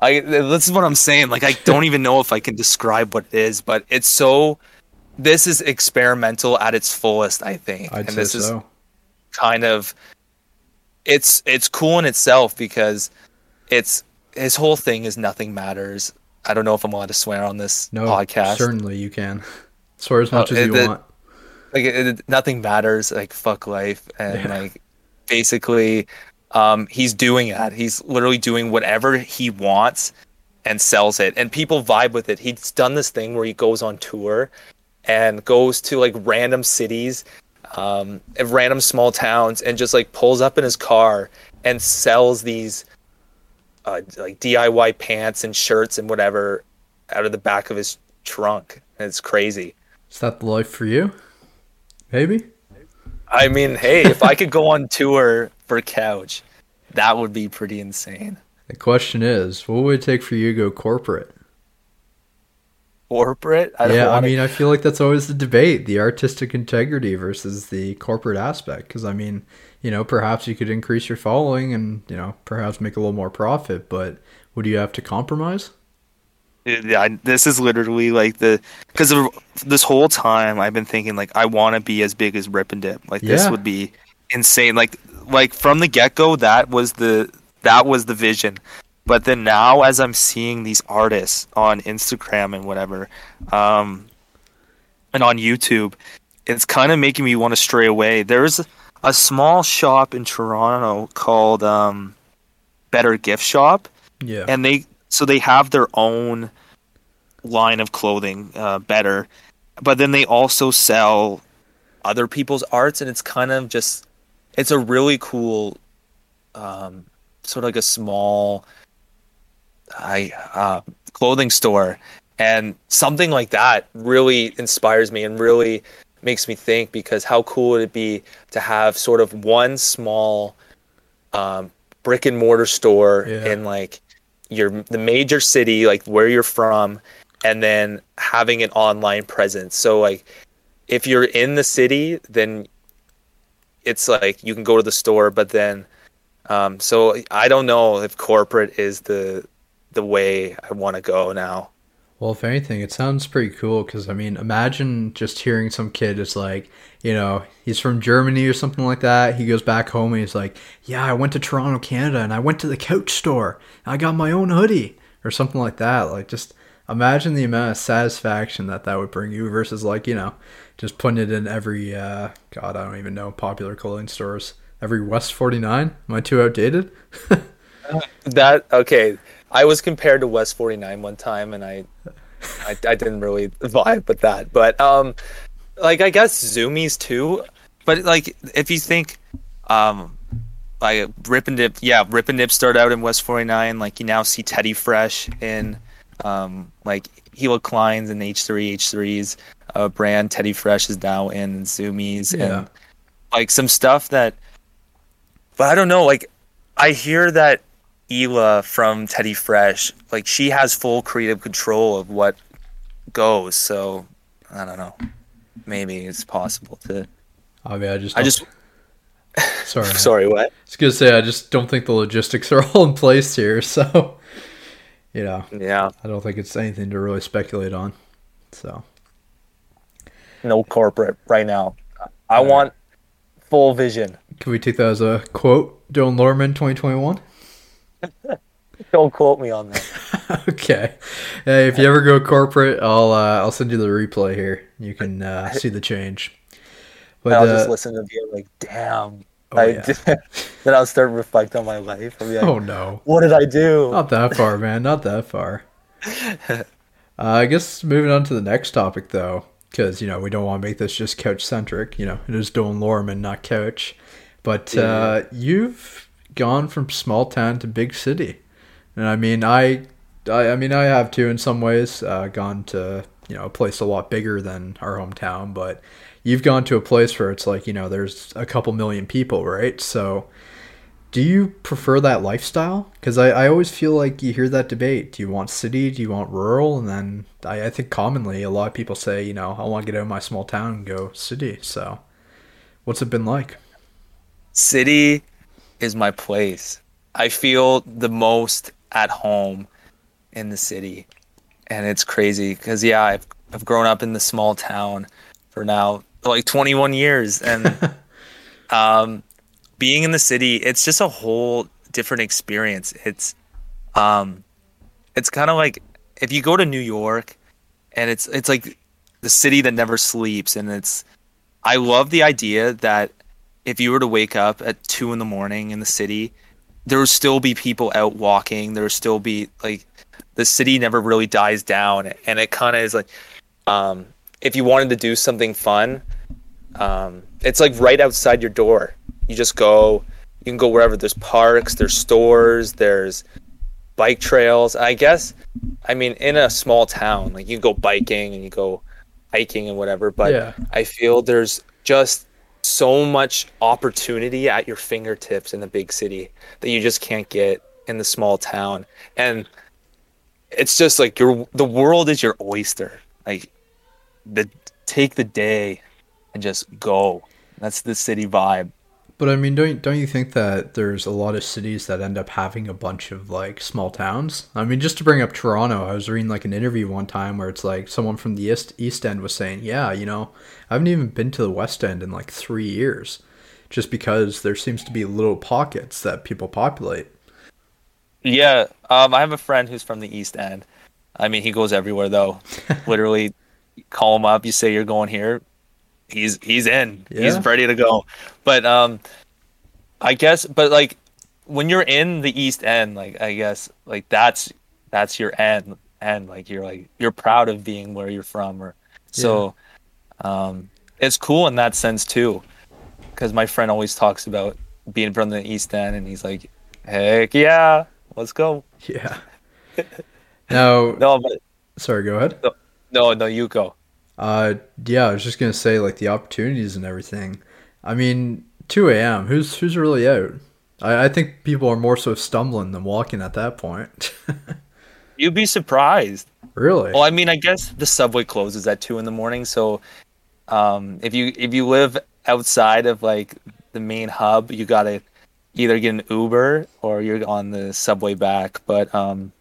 I this is what I'm saying. Like I don't even know if I can describe what it is, but it's so this is experimental at its fullest, I think. I'd and say this is so. kind of it's it's cool in itself because it's his whole thing is nothing matters. I don't know if I'm allowed to swear on this No, podcast. certainly you can. Swear as much Oh, as you the- want. Like it, it- nothing matters. Like fuck life, and Yeah. like basically, um, he's doing that. He's literally doing whatever he wants and sells it, and people vibe with it. He's done this thing where he goes on tour and goes to like random cities. um, random small towns and just like pulls up in his car and sells these uh, like DIY pants and shirts and whatever out of the back of his trunk. It's crazy. Is that the life for you? Maybe. I mean, hey, if I could go on tour for Couch, that would be pretty insane. The question is, what would it take for you to go corporate? Corporate? I yeah, I mean, I feel like that's always the debate: the artistic integrity versus the corporate aspect. Because I mean, you know, perhaps you could increase your following and you know, perhaps make a little more profit, but would you have to compromise? Yeah, this is literally like the because this whole time I've been thinking like I want to be as big as Rip and Dip. Like yeah. this would be insane. Like like from the get go, that was the that was the vision. But then now, as I'm seeing these artists on Instagram and whatever, um, and on YouTube, it's kind of making me want to stray away. There's a small shop in Toronto called um, Better Gift Shop. Yeah. And they so they have their own line of clothing, uh, Better, but then they also sell other people's arts, and it's kind of just it's a really cool, um, sort of like a small, I uh, clothing store, and something like that really inspires me and really makes me think because how cool would it be to have sort of one small um, brick and mortar store yeah. in like your the major city like where you're from and then having an online presence so like if you're in the city then it's like you can go to the store but then um, so i don't know if corporate is the the way i want to go now well, if anything, it sounds pretty cool because I mean, imagine just hearing some kid is like, you know, he's from Germany or something like that. He goes back home and he's like, yeah, I went to Toronto, Canada, and I went to the couch store. I got my own hoodie or something like that. Like, just imagine the amount of satisfaction that that would bring you versus like, you know, just putting it in every, uh, God, I don't even know, popular clothing stores. Every West 49? Am I too outdated? that, okay I was compared to West 49 one time, and I, I, I didn't really vibe with that. But um, like I guess Zumiez too. But like if you think, um, like Rip and Dip, yeah, Rip and Dip started out in West 49. Like you now see Teddy Fresh in, um, like Hila Klein's and H3 H3's uh, brand. Teddy Fresh is now in Zumiez yeah. and like some stuff that. But I don't know. Like I hear that Hila from Teddy Fresh, like she has full creative control of what goes. So I don't know. Maybe it's possible to. I mean, I just. I just. Sorry. Sorry. What? I was gonna say I just don't think the logistics are all in place here. So. You know. Yeah. I don't think it's anything to really speculate on. So. No corporate right now. I want full vision. Can we take that as a quote? Dylan Lorman, 2021. Don't quote me on that. okay. Hey, if you ever go corporate, I'll uh, I'll send you the replay here. You can uh, see the change. But I'll uh, just listen to you like, damn. Oh, I yeah. then I'll start reflecting on my life. Like, oh no! What did I do? Not that far, man. Not that far. Uh, I guess moving on to the next topic, though, because you know we don't want to make this just couch centric. You know, it is Dylan Lorman, not couch. But yeah. uh, you've gone from small town to big city. And I mean, I, I, I mean, I have too in some ways. Uh, gone to you know a place a lot bigger than our hometown, but you've gone to a place where it's like you know there's a couple million people, right? So, do you prefer that lifestyle? Because I, I always feel like you hear that debate. Do you want city? Do you want rural? And then I, I think commonly a lot of people say, you know, I want to get out of my small town and go city. So, what's it been like? City is my place. I feel the most at home in the city. And it's crazy because, yeah, I've, I've grown up in the small town for now like 21 years. And um, being in the city, it's just a whole different experience. It's, um, it's kind of like if you go to New York and it's, it's like the city that never sleeps. And it's, I love the idea that if you were to wake up at two in the morning in the city, there would still be people out walking. There would still be like the city never really dies down, and it kind of is like um, if you wanted to do something fun, um, it's like right outside your door. You just go. You can go wherever. There's parks. There's stores. There's bike trails. I guess. I mean, in a small town, like you go biking and you go hiking and whatever. But Yeah. I feel there's just so much opportunity at your fingertips in the big city that you just can't get in the small town. And it's just like your the world is your oyster. Like the take the day and just go. That's the city vibe. But I mean, don't don't you think that there's a lot of cities that end up having a bunch of like small towns? I mean, just to bring up Toronto, I was reading like an interview one time where it's like someone from the East East End was saying, "Yeah, you know, I haven't even been to the West End in like three years, just because there seems to be little pockets that people populate." Yeah, um, I have a friend who's from the East End. I mean, he goes everywhere though. Literally, call him up. You say you're going here, he's he's in. Yeah. He's ready to go. But um, I guess, but like when you're in the East End, like I guess, like that's that's your end. And like you're like you're proud of being where you're from, or so. Um, it's cool in that sense too, because my friend always talks about being from the East End, and he's like, "Heck yeah, let's go." Yeah. No. No, but sorry, go ahead. no, no, you go. Uh, yeah, I was just gonna say like the opportunities and everything. I mean, two a.m. Who's who's really out? I, I think people are more so stumbling than walking at that point. You'd be surprised. really? Well, I mean, I guess the subway closes at two in the morning, so um, if you if you live outside of like the main hub, you gotta either get an Uber or you're on the subway back. But um,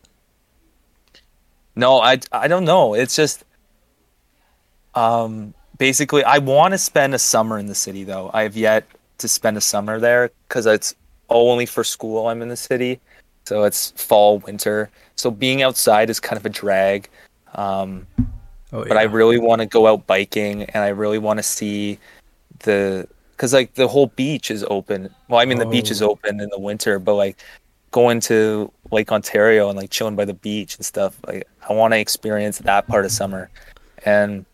no, I I don't know. It's just um, basically I want to spend a summer in the city though. I have yet to spend a summer there because it's only for school. I'm in the city, so it's fall winter. So being outside is kind of a drag. Um, oh, but I really want to go out biking and I really want to see the because like the whole beach is open. Well, I mean the beach is Oh. open in the winter, but like going to Lake Ontario and like chilling by the beach and stuff. Like I want to experience that part of summer, and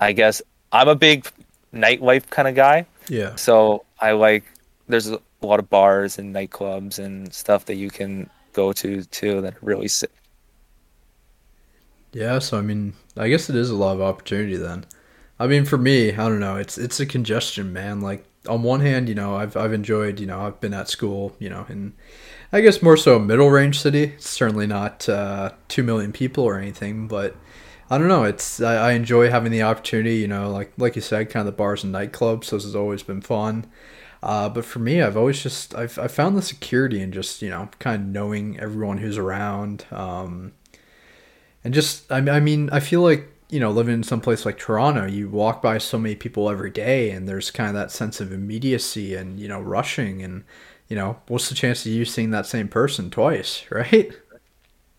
I guess I'm a big nightlife kind of guy. yeah. So I like there's a lot of bars and nightclubs and stuff that you can go to too that are really sick. Yeah, so I mean, I guess it is a lot of opportunity then. I mean, for me, I don't know. It's it's a congestion, man. Like on one hand, you know, I've I've enjoyed, you know, I've been at school, you know, in I guess more so a middle range city. It's certainly not uh, two million people or anything, but I don't know. It's I, I enjoy having the opportunity, you know, like like you said, kind of the bars and nightclubs. Those has always been fun. Uh, but for me, I've always just I've I found the security in just you know kind of knowing everyone who's around. Um, and just I, I mean i feel like you know living in some place like toronto you walk by so many people every day and there's kind of that sense of immediacy and you know rushing and you know what's the chance of you seeing that same person twice right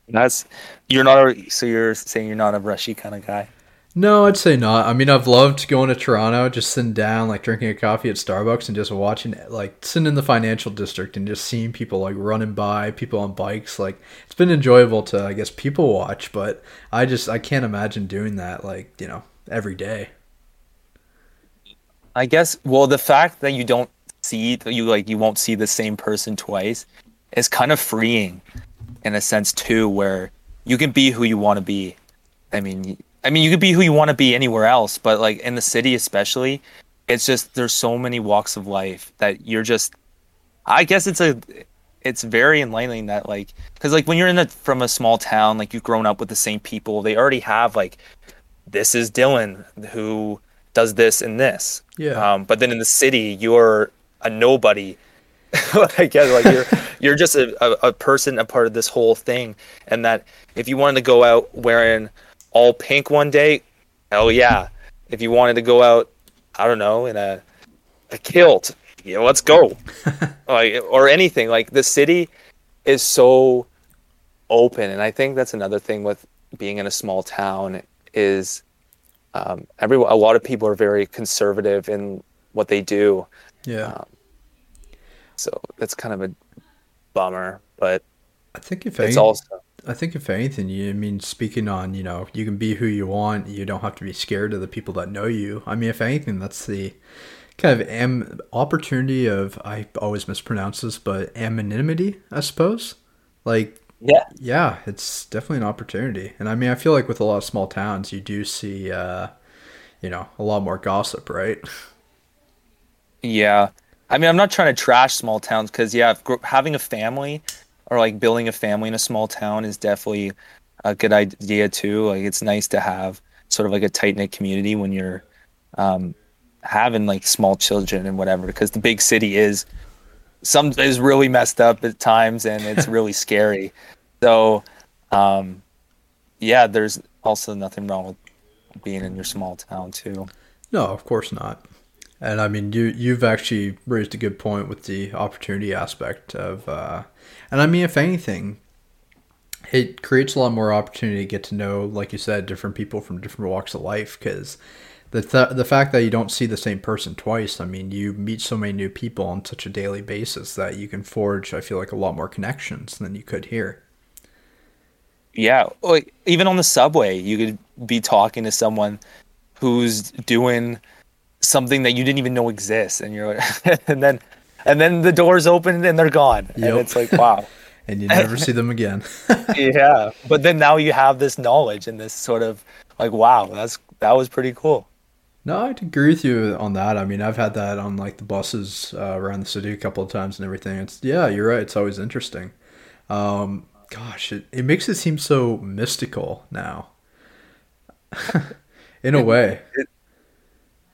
That's you're not a, so you're saying you're not a rushy kind of guy. no i'd say not i mean i've loved going to toronto just sitting down like drinking a coffee at starbucks and just watching like sitting in the financial district and just seeing people like running by people on bikes like it's been enjoyable to i guess people watch but i just i can't imagine doing that like you know every day I guess. Well, the fact that you don't see you like you won't see the same person twice is kind of freeing, in a sense too, where you can be who you want to be. I mean, I mean, you could be who you want to be anywhere else, but like in the city, especially, it's just there's so many walks of life that you're just. I guess it's a, it's very enlightening that like, because like when you're in a from a small town, like you've grown up with the same people, they already have like, this is Dylan who does this and this. yeah Um, but then in the city, you're a nobody. I guess like you're you're just a, a, person, a part of this whole thing, and that if you wanted to go out wearing all pink one day, hell yeah. If you wanted to go out, I don't know, in a a kilt, yeah, let's go. like or anything. Like the city is so open, and I think that's another thing with being in a small town is um, every a lot of people are very conservative in what they do, yeah so that's kind of a bummer. But I think if it's any, also I think if anything, you I mean speaking on you know you can be who you want. You don't have to be scared of the people that know you. I mean, if anything, that's the kind of am opportunity of I always mispronounce this, but anonymity, I suppose. Like Yeah. yeah, it's definitely an opportunity, and I mean I feel like with a lot of small towns, you do see uh, you know a lot more gossip, right? Yeah. I mean, I'm not trying to trash small towns because, yeah, having a family or like building a family in a small town is definitely a good idea too. Like, it's nice to have sort of like a tight knit community when you're um, having like small children and whatever because the big city is some is really messed up at times and it's really scary. So, um, yeah, there's also nothing wrong with being in your small town too. No, of course not. And I mean, you you've actually raised a good point with the opportunity aspect of, uh, and I mean, if anything, it creates a lot more opportunity to get to know, like you said, different people from different walks of life. Because the th- the fact that you don't see the same person twice, I mean, you meet so many new people on such a daily basis that you can forge, I feel like, a lot more connections than you could here. Yeah, like even on the subway, you could be talking to someone who's doing something that you didn't even know exists, and you're like, and then and then the doors open and they're gone, Yep. and it's like wow, And you never see them again. yeah. But then now you have this knowledge and this sort of like wow, that's that was pretty cool. No, I'd agree with you on that. I mean, I've had that on like the buses uh, around the city a couple of times and everything. It's yeah, you're right. It's always interesting. Um, gosh, it, it makes it seem so mystical now. In a way,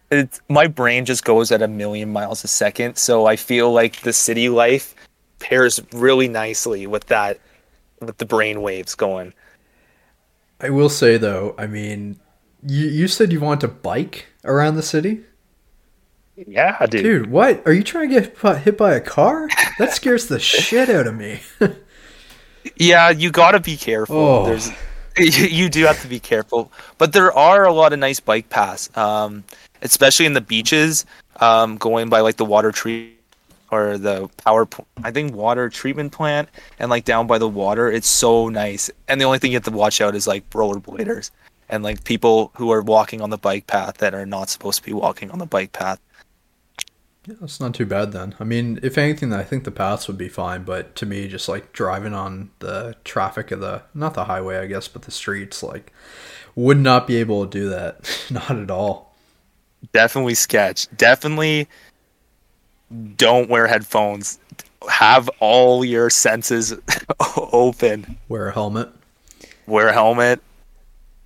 It's my brain just goes at a million miles a second, so I feel like the city life pairs really nicely with that with the brain waves going. I will say though. I mean, you you said you want to bike around the city, Yeah, dude. dude. What are you trying to get hit by a car? That scares the shit out of me. Yeah, you gotta be careful. Oh. There's, you, you do have to be careful, but there are a lot of nice bike paths, um, especially in the beaches, um, going by like the water treat or the power. I think water treatment plant, and like down by the water, it's so nice. And the only thing you have to watch out is like rollerbladers and like people who are walking on the bike path that are not supposed to be walking on the bike path. Yeah, it's not too bad then. I mean, if anything, I think the paths would be fine, but to me, just like driving on the traffic of the, not the highway, I guess, but the streets, like, would not be able to do that. not at all. Definitely sketch definitely don't wear headphones have all your senses open Wear a helmet. wear a helmet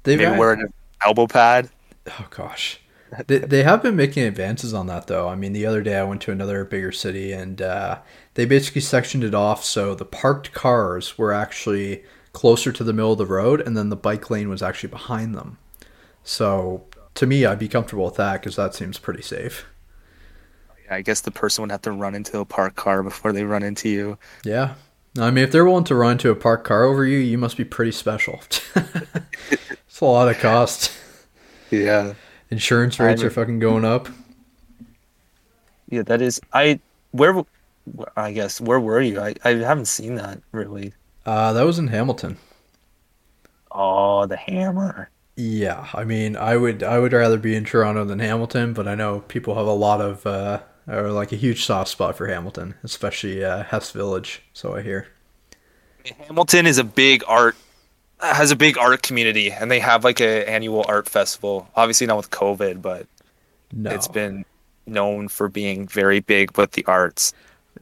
They've maybe wear an elbow pad oh gosh. They, they have been making advances on that though. I mean, the other day I went to another bigger city and uh, they basically sectioned it off so the parked cars were actually closer to the middle of the road and then the bike lane was actually behind them. So to me, I'd be comfortable with that because that seems pretty safe. i guess the person would have to run into a parked car before they run into you Yeah. I mean, if they're willing to run into a parked car over you, you must be pretty special. it's a lot of cost. yeah Insurance rates I are fucking going up. yeah that is i where i guess where were you i, I haven't seen that really Uh, that was in Hamilton. oh the hammer Yeah, I mean, I would I would rather be in Toronto than Hamilton, but I know people have a lot of uh, or like a huge soft spot for Hamilton, especially uh, Hess Village. So I hear. Hamilton is a big art has a big art community and they have like a annual art festival. Obviously not with COVID, but No, it's been known for being very big with the arts.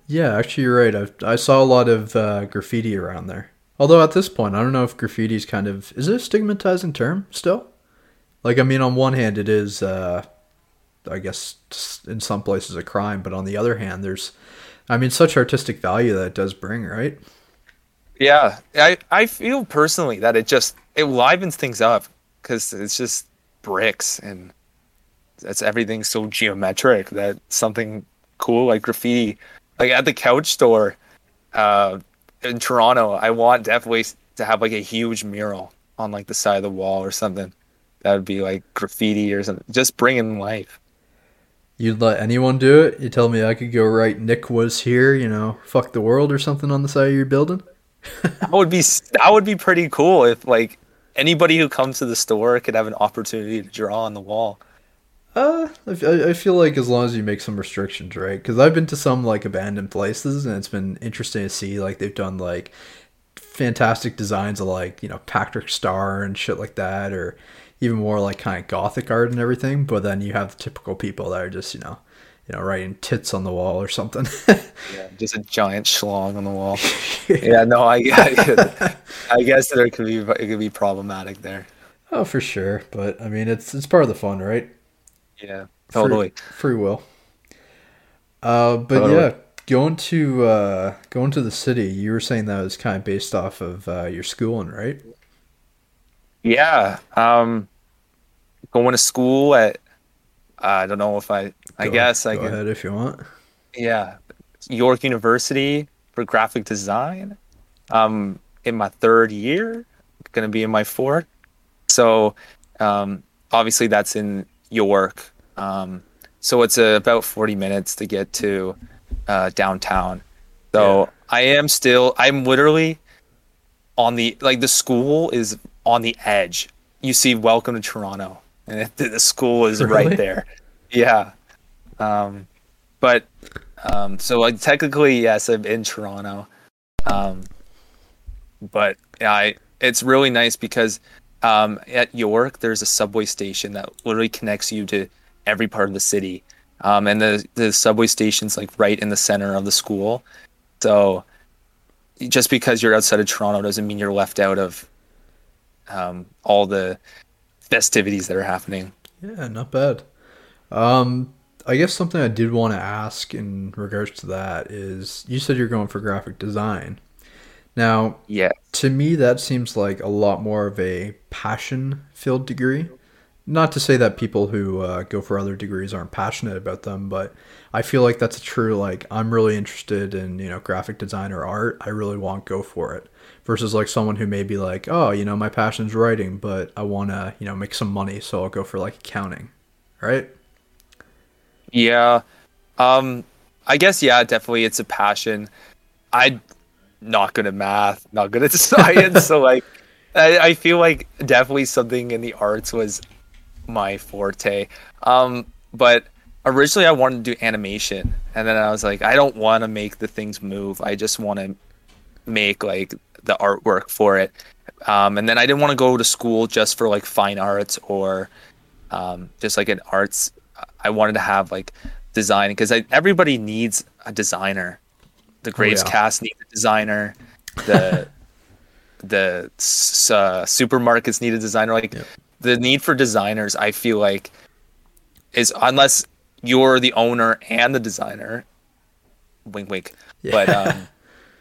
Yeah, actually, you're right. I I saw a lot of uh, graffiti around there. Although at this point, I don't know if graffiti's kind of is it a stigmatizing term still? Like, I mean, on one hand, it is, uh, I guess, in some places a crime, but on the other hand, there's, I mean, such artistic value that it does bring, right? Yeah, I I feel personally that it just it livens things up because it's just bricks and that's everything so geometric that something cool like graffiti, like at the couch store, uh, in Toronto, I want definitely to have like a huge mural on like the side of the wall or something. That would be like graffiti or something, just bringing life. You'd let anyone do it? You tell me I could go write Nick was here, you know, fuck the world or something on the side of your building? that would be that would be pretty cool if like anybody who comes to the store could have an opportunity to draw on the wall. Uh, I, I feel like as long as you make some restrictions, right? Because I've been to some like abandoned places, and it's been interesting to see like they've done like fantastic designs of like you know Patrick Star and shit like that, or even more like kind of gothic art and everything. But then you have the typical people that are just you know, you know, writing tits on the wall or something. Yeah, just a giant schlong on the wall. yeah, no, I, I, I guess there could be it could be problematic there. oh, for sure. But I mean, it's it's part of the fun, right? Yeah, Free- totally. free, will. Uh, but Totally. yeah, going to uh, going to the city. You were saying that was kind of based off of uh, your schooling, right? Yeah, um, going to school at I don't know if I I Go- guess I go could ahead if you want. yeah York University for graphic design. Um, in my third year, gonna be in my fourth. So, um, obviously that's in York. Um, so it's uh, about forty minutes to get to uh, downtown. So Yeah. I am still I'm literally on the like the school is on the edge. You see, welcome to Toronto, and it, the school is Really? right there. Yeah, um, but um, so like technically, yes, I'm in Toronto, um, but yeah, I it's really nice because um, at York there's a subway station that literally connects you to every part of the city, um, and the the subway station's like right in the center of the school, so just because you're outside of Toronto doesn't mean you're left out of um, all the festivities that are happening. Yeah, not bad. Um, I guess something I did want to ask in regards to that is you said you're going for graphic design. Now, Yeah. to me, that seems like a lot more of a passion filled degree. Not to say that people who uh, go for other degrees aren't passionate about them, but I feel like that's a true, like, I'm really interested in, you know, graphic design or art. I really want to go for it. Versus like someone who may be like, oh, you know, my passion's writing, but I want to, you know, make some money, so I'll go for like accounting. Right? Yeah. Um I guess yeah, definitely it's a passion. I not good at math, not good at science, so like I, I feel like definitely something in the arts was my forte. Um but originally I wanted to do animation and then I was like I don't want to make the things move. I just want to make like the artwork for it. Um and then I didn't want to go to school just for like fine arts or um just like an arts I wanted to have like design because everybody needs a designer. The Graves yeah. cast needs a designer. The the uh, supermarkets need a designer. Like Yep. the need for designers, I feel like is unless you're the owner and the designer. Wink, wink. Yeah. But um,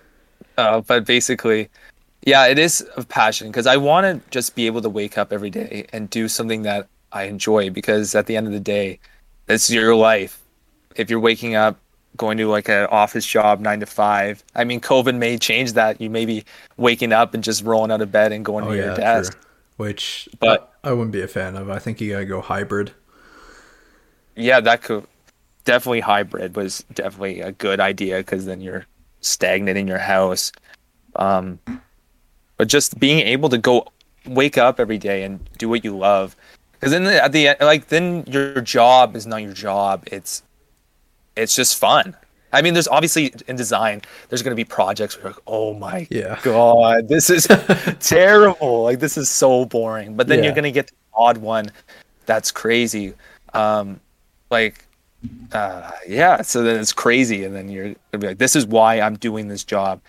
uh, but basically, yeah, it is a passion because I want to just be able to wake up every day and do something that I enjoy because at the end of the day, it's your life. If you're waking up, going to like an office job nine to five, I mean, COVID may change that. You may be waking up and just rolling out of bed and going Oh to yeah, your desk. true. Which But- I, wouldn't be a fan of. I think you gotta go hybrid. Yeah, that could definitely hybrid was definitely a good idea because then you're stagnant in your house. Um, but just being able to go wake up every day and do what you love, because then at the end, like then your job is not your job. It's it's just fun. I mean, there's obviously in design, there's going to be projects where like, oh my Yeah. god, this is terrible. Like this is so boring. But then Yeah. you're going to get the odd one that's crazy. Um, like, uh, yeah. So then it's crazy, and then you're gonna be like, this is why I'm doing this job.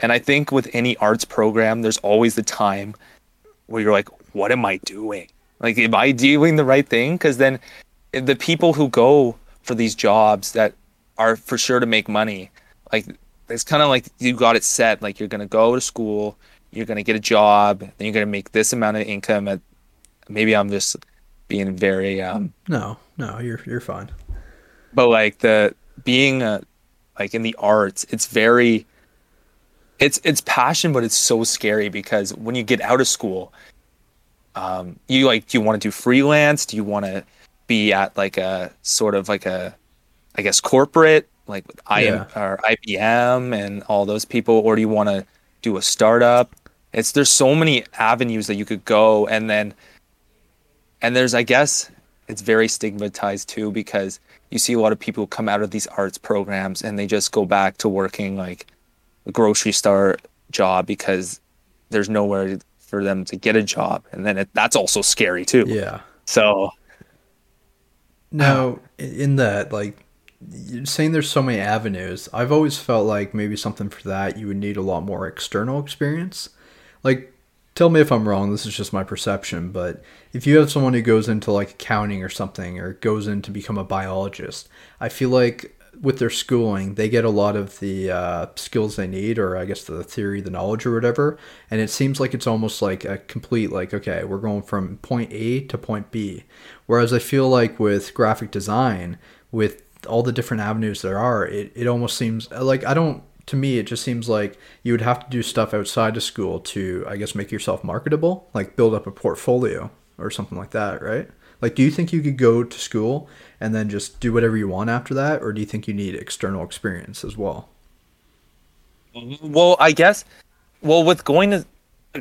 And I think with any arts program, there's always the time where you're like, what am I doing? Like, am I doing the right thing? Because then the people who go for these jobs that are for sure to make money, like it's kind of like you got it set. Like you're gonna go to school, you're gonna get a job, then you're gonna make this amount of income. At maybe I'm just being very um, No, no, you're you're fine. but like the being uh like in the arts it's very it's it's passion but it's so scary because when you get out of school um you like do you want to do freelance do you want to be at like a sort of like a i guess corporate like with IM, Yeah. or IBM and all those people or do you want to do a startup. It's there's so many avenues that you could go, and then and there's I guess it's very stigmatized too because you see a lot of people come out of these arts programs and they just go back to working like a grocery store job because there's nowhere for them to get a job and then it, that's also scary too Yeah. so Now, in that, like, you're saying there's so many avenues, I've always felt like maybe something for that you would need a lot more external experience. Like, tell me if I'm wrong, this is just my perception, but if you have someone who goes into like accounting or something or goes in to become a biologist, I feel like with their schooling, they get a lot of the uh, skills they need, or I guess the theory, the knowledge, or whatever. And it seems like it's almost like a complete, like, okay, we're going from point A to point B. Whereas I feel like with graphic design, with all the different avenues there are, it, it almost seems like I don't, to me, it just seems like you would have to do stuff outside of school to, I guess, make yourself marketable, like build up a portfolio or something like that, right? Like, do you think you could go to school and then just do whatever you want after that, or do you think you need external experience as well? Well, I guess. Well, with going to,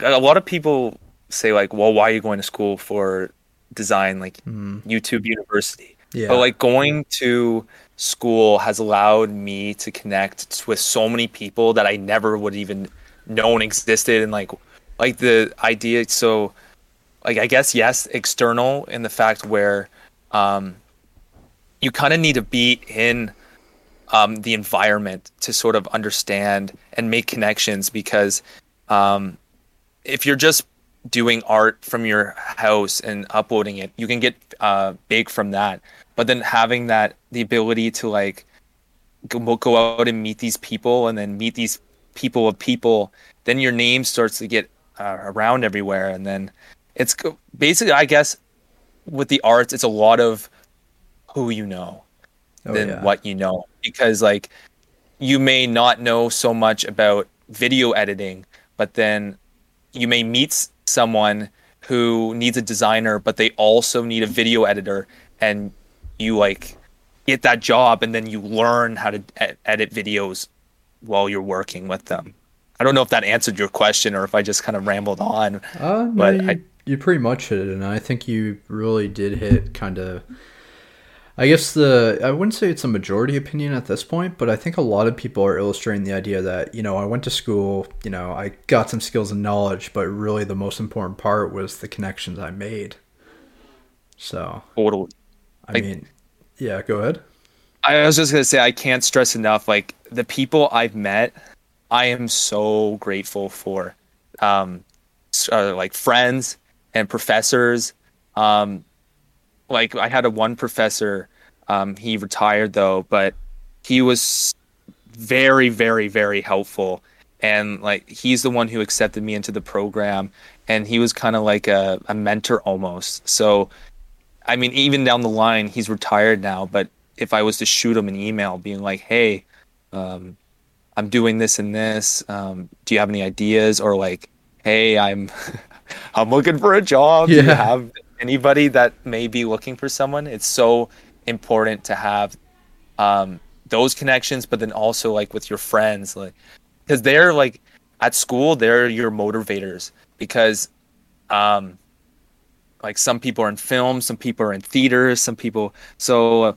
a lot of people say like, "Well, why are you going to school for design, like YouTube University?" Yeah. But like going to school has allowed me to connect with so many people that I never would even known existed, and like, like the idea. So, like, I guess yes, external in the fact where, um, you kind of need to be in um, the environment to sort of understand and make connections because um, if you're just doing art from your house and uploading it you can get uh, big from that. But then having that the ability to like go, go out and meet these people and then meet these people of people then your name starts to get uh, around everywhere. And then it's basically i guess with the arts it's a lot of who you know Oh, than yeah. what you know because like you may not know so much about video editing but then you may meet someone who needs a designer but they also need a video editor and you like get that job and then you learn how to edit videos while you're working with them i don't know if that answered your question or if i just kind of rambled on Uh, no, But you, I- you pretty much hit it, and I think you really did hit kind of. I guess the I wouldn't say it's a majority opinion at this point, but I think a lot of people are illustrating the idea that you know I went to school, you know I got some skills and knowledge, but really the most important part was the connections I made. So totally I Like- mean, yeah, go ahead. I was just gonna say I can't stress enough like the people I've met, I am so grateful for, um, uh, like friends and professors. Um, like I had a one professor, um, he retired though, but he was very, very, very helpful, and like he's the one who accepted me into the program, and he was kind of like a, a mentor almost. So I mean, even down the line, he's retired now. But if I was to shoot him an email being like, "Hey, um, I'm doing this and this. Um, do you have any ideas?" Or like, "Hey, I'm I'm looking for a job. Do you have anybody that may be looking for someone?" It's so important to have um, those connections, but then also like with your friends, like because they're like at school, they're your motivators because. Um, like some people are in film some people are in theater some people so uh,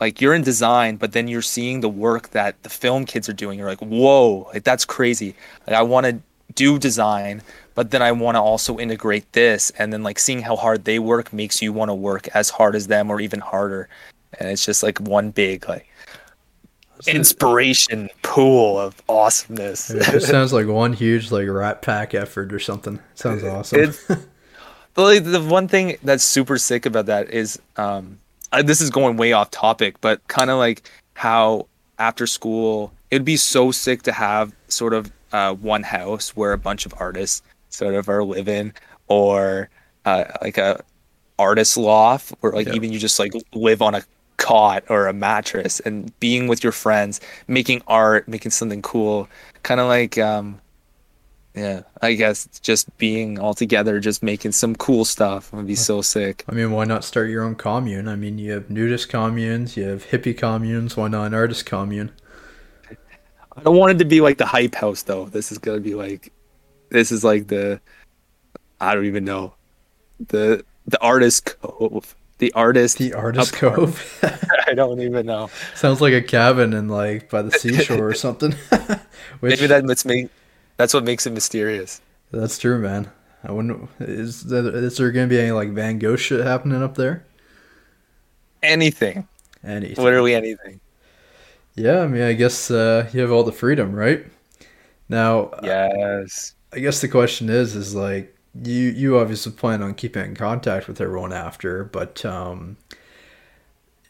like you're in design but then you're seeing the work that the film kids are doing you're like whoa like that's crazy like i want to do design but then i want to also integrate this and then like seeing how hard they work makes you want to work as hard as them or even harder and it's just like one big like inspiration pool of awesomeness It sounds like one huge like rat pack effort or something. Sounds awesome. It's but like the one thing that's super sick about that is um uh, this is going way off topic, but kind of like how after school it'd be so sick to have sort of uh, one house where a bunch of artists sort of are living, or uh, like a artist loft where like Yeah. even you just like live on a cot or a mattress and being with your friends, making art, making something cool, kind of like um yeah, I guess just being all together, just making some cool stuff would be so sick. I mean, why not start your own commune? I mean, you have nudist communes, you have hippie communes. Why not an artist commune? I don't want it to be like the hype house though. This is gonna be like, this is like the, I don't even know, the the artist cove, the artist, The artist cove. I don't even know. Sounds like a cabin in like by the seashore or something. Which, Maybe that that's me. That's what makes it mysterious. that's true, man. I wouldn't. Is there, is there gonna be any like Van Gogh shit happening up there? Anything, Anything. literally anything. Yeah, I mean, I guess uh, you have all the freedom, right? Now, Yes. I guess the question is, is like you you obviously plan on keeping in contact with everyone after, but um,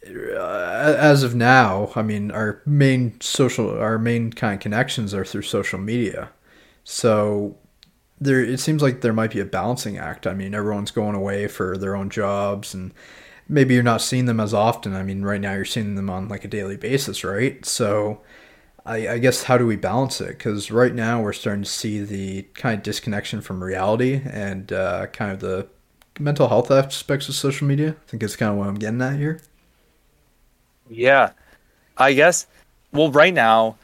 uh, as of now, I mean, our main social, our main kind of connections are through social media. So there, it seems like there might be a balancing act. I mean, everyone's going away for their own jobs, and maybe you're not seeing them as often. I mean, right now you're seeing them on like a daily basis, right? So. I, I guess how do we balance it? Because right now we're starting to see the kind of disconnection from reality and uh, kind of the mental health aspects of social media. I think it's kind of what I'm getting at here. Yeah, I guess. Well, right now,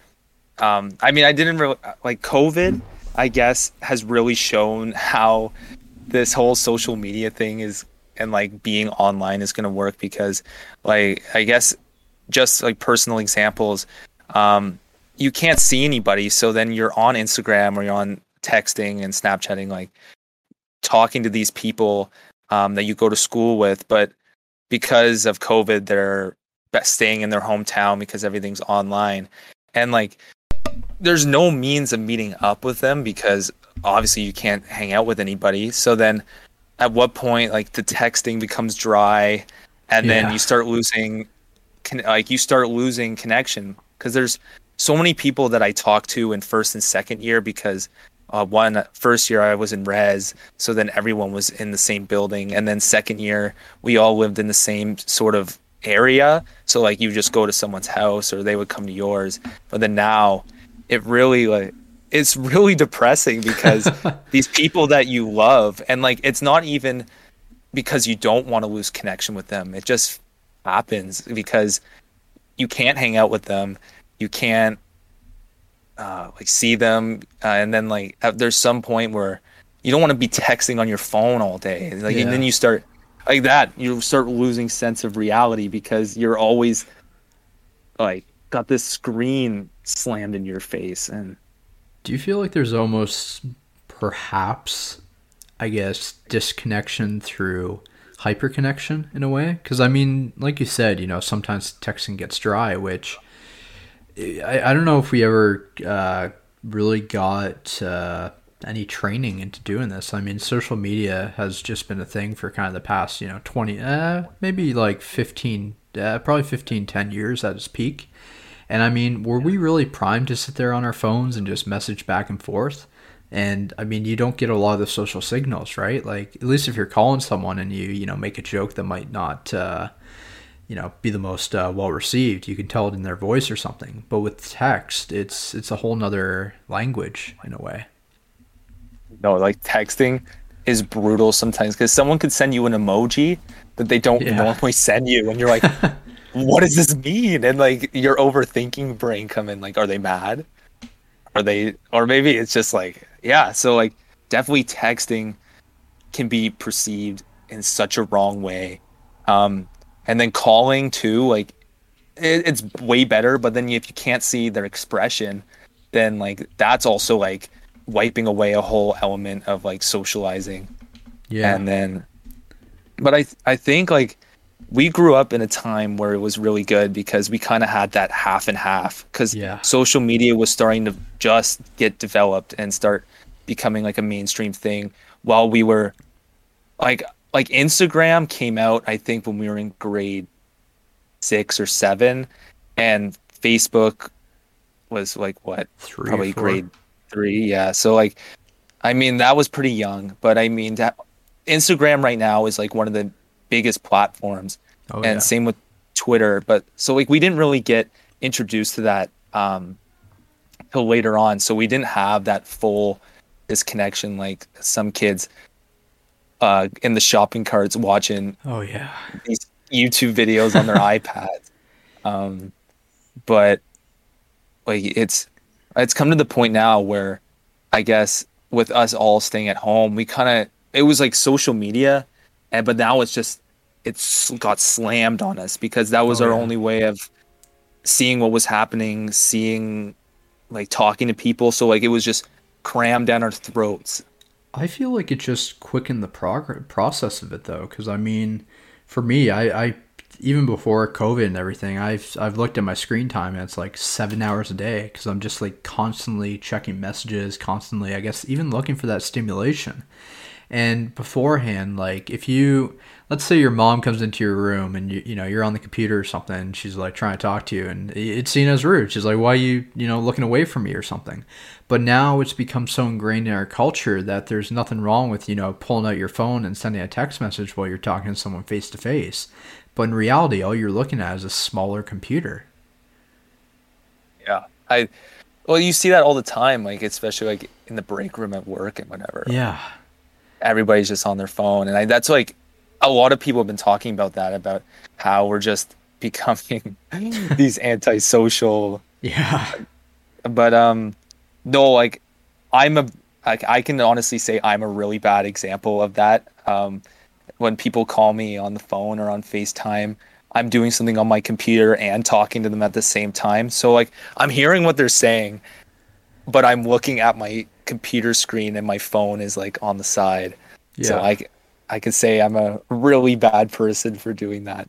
um, I mean, I didn't really like COVID. I guess has really shown how this whole social media thing is and like being online is going to work because, like, I guess just like personal examples, um, you can't see anybody, so then you're on Instagram or you're on texting and Snapchatting, like talking to these people um, that you go to school with, but because of COVID, they're staying in their hometown because everything's online. And like there's no means of meeting up with them because obviously you can't hang out with anybody so then at what point like the texting becomes dry and Yeah. then you start losing con- like you start losing connection because there's so many people that I talk to in first and second year because uh, one first year I was in res, so then everyone was in the same building, and then second year we all lived in the same sort of area. So like you just go to someone's house or they would come to yours. But then now, it really like it's really depressing because these people that you love and like it's not even because you don't want to lose connection with them. It just happens because you can't hang out with them. You can't uh, like see them, uh, and then like there's some point where you don't want to be texting on your phone all day. Like Yeah. and then you start like that. You start losing sense of reality because you're always like got this screen slammed in your face and Do you feel like there's almost perhaps, I guess, disconnection through hyperconnection in a way? Because I mean, like you said, you know, sometimes texting gets dry, which I, I don't know if we ever uh, really got uh, any training into doing this. I mean, social media has just been a thing for kind of the past, you know, 20, uh, maybe like 15, uh, probably 15, 10 years at its peak. And I mean, were we really primed to sit there on our phones and just message back and forth? And I mean, you don't get a lot of the social signals, right? Like, at least if you're calling someone and you, you know, make a joke that might not, uh, you know, be the most uh, well received, you can tell it in their voice or something. But with text, it's it's a whole nother language in a way. no like texting is brutal sometimes because someone could send you an emoji that they don't Yeah. normally send you and you're like what does this mean? And like your overthinking brain come in like are they mad? Are they or maybe it's just like yeah so like definitely texting can be perceived in such a wrong way. Um and then calling too like it, it's way better but then if you can't see their expression then like that's also like wiping away a whole element of like socializing. Yeah. and then but i i think like we grew up in a time where it was really good because we kind of had that half and half because Yeah. social media was starting to just get developed and start becoming like a mainstream thing while we were like like instagram came out i think when we were in grade six or seven and facebook was like what Three probably four. grade three. Yeah. So like, I mean, that was pretty young, but I mean, that Instagram right now is like one of the biggest platforms, Oh, and yeah. same with Twitter. But so like, we didn't really get introduced to that um, till later on, so we didn't have that full disconnection like some kids uh, in the shopping carts watching Oh yeah. these YouTube videos on their iPads. Um, but like it's it's come to the point now where I guess with us all staying at home, we kind of it was like social media, and but now it's just it's got slammed on us because that was Oh, our yeah. only way of seeing what was happening, seeing like talking to people. So like it was just crammed down our throats. I feel like it just quickened the prog- process of it though, because I mean, for me, I, I even before COVID and everything, I've I've looked at my screen time and it's like seven hours a day because I'm just like constantly checking messages, constantly, I guess, even looking for that stimulation. And beforehand, like if you let's say your mom comes into your room and you you know you're on the computer or something, and she's like trying to talk to you, and it's seen as rude. She's like, "Why are you you know looking away from me or something?" But now it's become so ingrained in our culture that there's nothing wrong with you know pulling out your phone and sending a text message while you're talking to someone face to face. But in reality, all you're looking at is a smaller computer. Yeah, I well you see that all the time, like especially like in the break room at work and whatever. Yeah. Everybody's just on their phone. And I, that's like a lot of people have been talking about that about how we're just becoming these antisocial. Yeah. but um no like i'm a like i can honestly say i'm a really bad example of that. Um when people call me on the phone or on facetime i'm doing something on my computer and talking to them at the same time. So like i'm hearing what they're saying but i'm looking at my computer screen and my phone is like on the side Yeah. so I, I could say I'm a really bad person for doing that.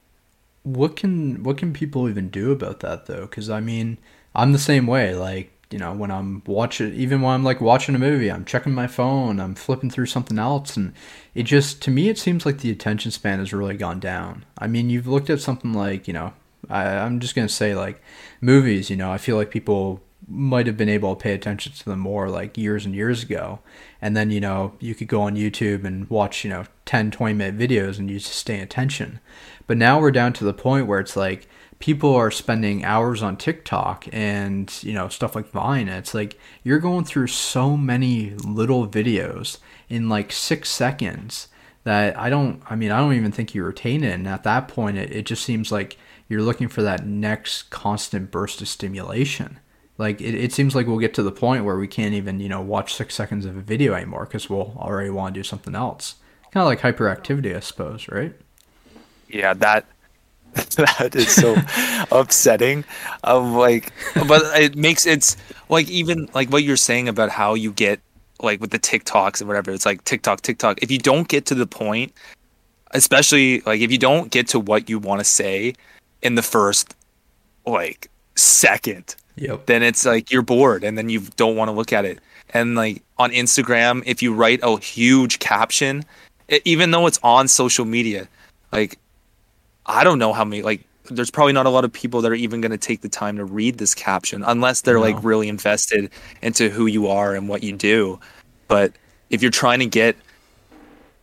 what can what can people even do about that though because i mean i'm the same way like you know when i'm watching even when i'm like watching a movie i'm checking my phone i'm flipping through something else and it just to me it seems like the attention span has really gone down i mean you've looked at something like you know I, i'm just going to say like movies you know i feel like people might have been able to pay attention to them more like years and years ago. And then you know you could go on youtube and watch you know 10 20 minute videos and you just stay attention. But now we're down to the point where it's like people are spending hours on tiktok and you know stuff like vine. It's like you're going through so many little videos in like six seconds that i don't i mean i don't even think you retain it. And at that point it, it just seems like you're looking for that next constant burst of stimulation like it, it seems like we'll get to the point where we can't even you know watch six seconds of a video anymore because we'll already want to do something else kind of like hyperactivity i suppose right Yeah, that that is so upsetting. Of like, but it makes it's like even like what you're saying about how you get like with the TikToks and whatever. It's like TikTok, TikTok. If you don't get to the point, especially like if you don't get to what you want to say in the first like second, yep then it's like you're bored and then you don't want to look at it. And like on Instagram, if you write a huge caption, e- even though it's on social media, like I don't know how many like there's probably not a lot of people that are even going to take the time to read this caption unless they're like really invested into who you are and what you do. But if you're trying to get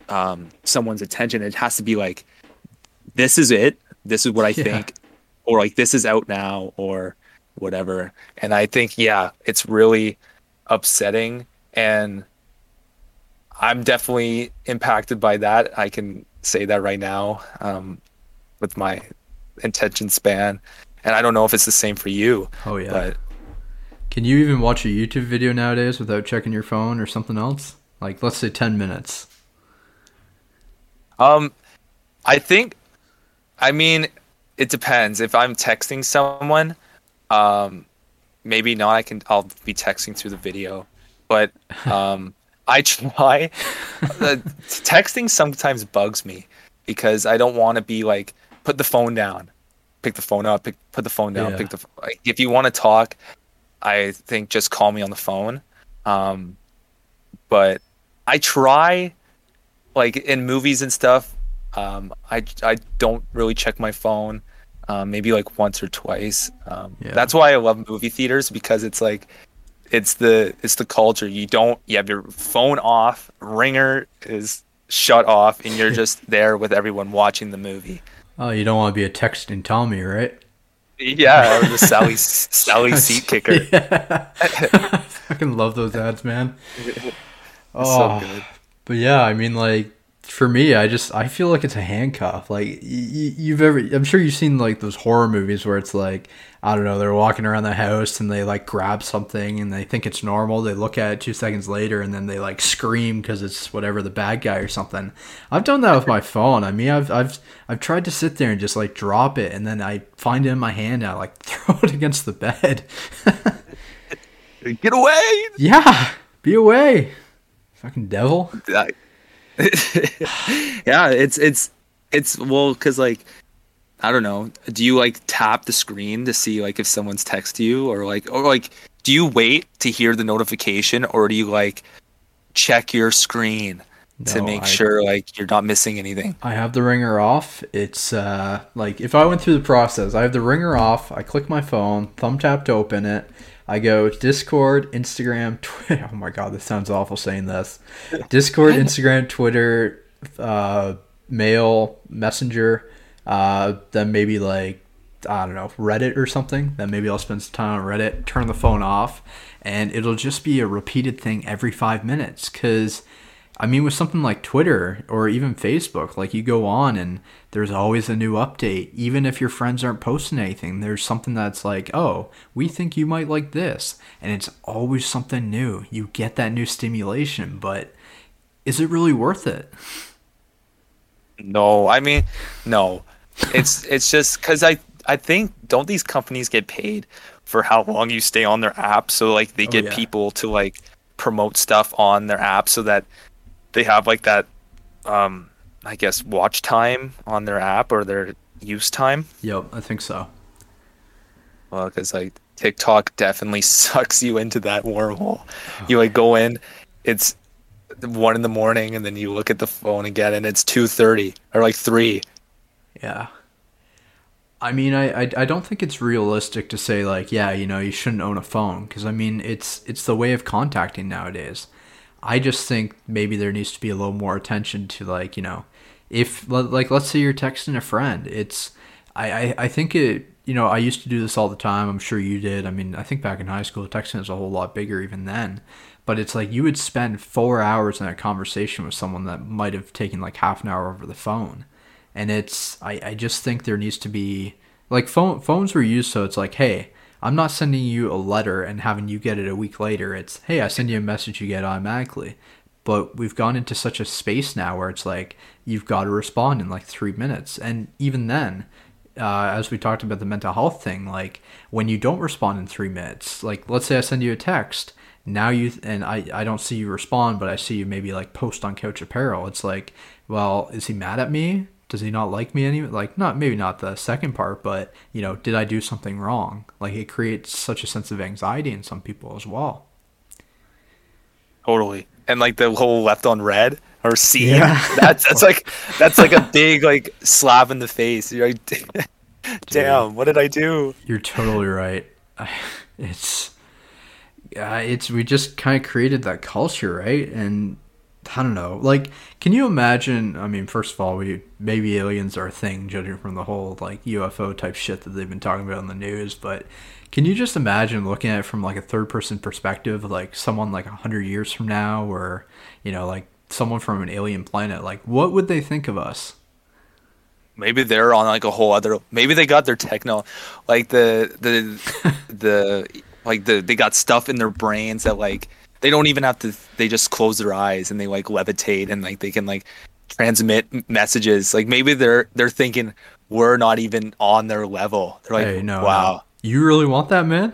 um, someone's attention, it has to be like, this is it. This is what I Yeah. think, or like this is out now, or whatever. And I think, yeah, it's really upsetting, and I'm definitely impacted by that. I can say that right now um, with my attention span, and I don't know if it's the same for you, oh yeah but Can you even watch a YouTube video nowadays without checking your phone or something else? Like, let's say 10 minutes. Um, I think, I mean, it depends. If I'm texting someone, um, maybe not. I can. I'll be texting through the video, but um, I try. the, texting sometimes bugs me because I don't want to be like put the phone down, pick the phone up, pick, put the phone down, Yeah. pick the. Like, if you want to talk, I think just call me on the phone. Um, but I try like in movies and stuff um, I, I don't really check my phone um, maybe like once or twice um, Yeah. that's why i love movie theaters because it's like it's the it's the culture you don't you have your phone off ringer is shut off and you're just there with everyone watching the movie Oh, you don't want to be a texting Tommy, right? yeah or the sally sally seat kicker Yeah. I fucking love those ads, man. Oh, so good But yeah, I mean, like, for me, I just I feel like it's a handcuff. Like y- you've ever, I'm sure you've seen like those horror movies where it's like I don't know, they're walking around the house and they like grab something and they think it's normal. They look at it two seconds later and then they like scream because it's whatever the bad guy or something. I've done that with my phone. I mean, I've I've I've tried to sit there and just like drop it and then I find it in my hand and I like throw it against the bed. Get away! yeah, be away, fucking devil. yeah, it's it's it's well because like I don't know. Do you like tap the screen to see like if someone's text you or like or like do you wait to hear the notification or do you like check your screen to make I- sure like you're not missing anything? I have the ringer off. It's uh like if I went through the process, I have the ringer off. I click my phone, thumb tap to open it. I go Discord, Instagram, Twitter. Oh my god, this sounds awful saying this. Discord, Instagram, Twitter, uh, mail, Messenger. Uh, then maybe like I don't know Reddit or something. Then maybe I'll spend some time on Reddit. Turn the phone off, and it'll just be a repeated thing every five minutes. Cause I mean, with something like Twitter or even Facebook, like you go on and there's always a new update. Even if your friends aren't posting anything, there's something that's like, oh, we think you might like this. And it's always something new. You get that new stimulation, but is it really worth it? No, I mean, no. It's it's just because I I think don't these companies get paid for how long you stay on their app? So like they Oh, get yeah. people to like promote stuff on their app so that they have like that um I guess watch time on their app or their use time. Yep, I think so. Well, because like TikTok definitely sucks you into that wormhole. You like go in, it's one in the morning, and then you look at the phone again, and it's two thirty or like three. Yeah. I mean, I, I, I don't think it's realistic to say like, yeah, you know, you shouldn't own a phone because I mean, it's it's the way of contacting nowadays. I just think maybe there needs to be a little more attention to like, you know, if like let's say you're texting a friend, it's I, I, I think it you know, I used to do this all the time. I'm sure you did. I mean, I think back in high school, texting was a whole lot bigger even then. But it's like you would spend four hours in a conversation with someone that might have taken like half an hour over the phone and it's I, I just think there needs to be like phone phones were used so it's like hey i'm not sending you a letter and having you get it a week later. It's hey i send you a message you get automatically. But we've gone into such a space now where it's like you've got to respond in like three minutes. And even then uh, as we talked about the mental health thing like when you don't respond in three minutes like let's say i send you a text now you and I, I don't see you respond but i see you maybe like post on couch apparel. It's like well is he mad at me does he not like me any like not maybe not the second part but you know did i do something wrong like it creates such a sense of anxiety in some people as well Totally. And like the whole left on read or seen. Yeah. That's that's like that's like a big like slap in the face. You're like damn, what did I do? you're totally right it's uh, it's we just kind of created that culture right and i don't know. Like can you imagine i mean first of all we maybe aliens are a thing judging from the whole like ufo type shit that they've been talking about in the news but can you just imagine looking at it from like a third person perspective like someone like 100 years from now or you know like someone from an alien planet? Like what would they think of us? Maybe they're on like a whole other maybe they got their techno like the the the like the they got stuff in their brains that like they don't even have to they just close their eyes and they like levitate and like they can like transmit messages like maybe they're they're thinking we're not even on their level they're like hey no wow no. you really want that man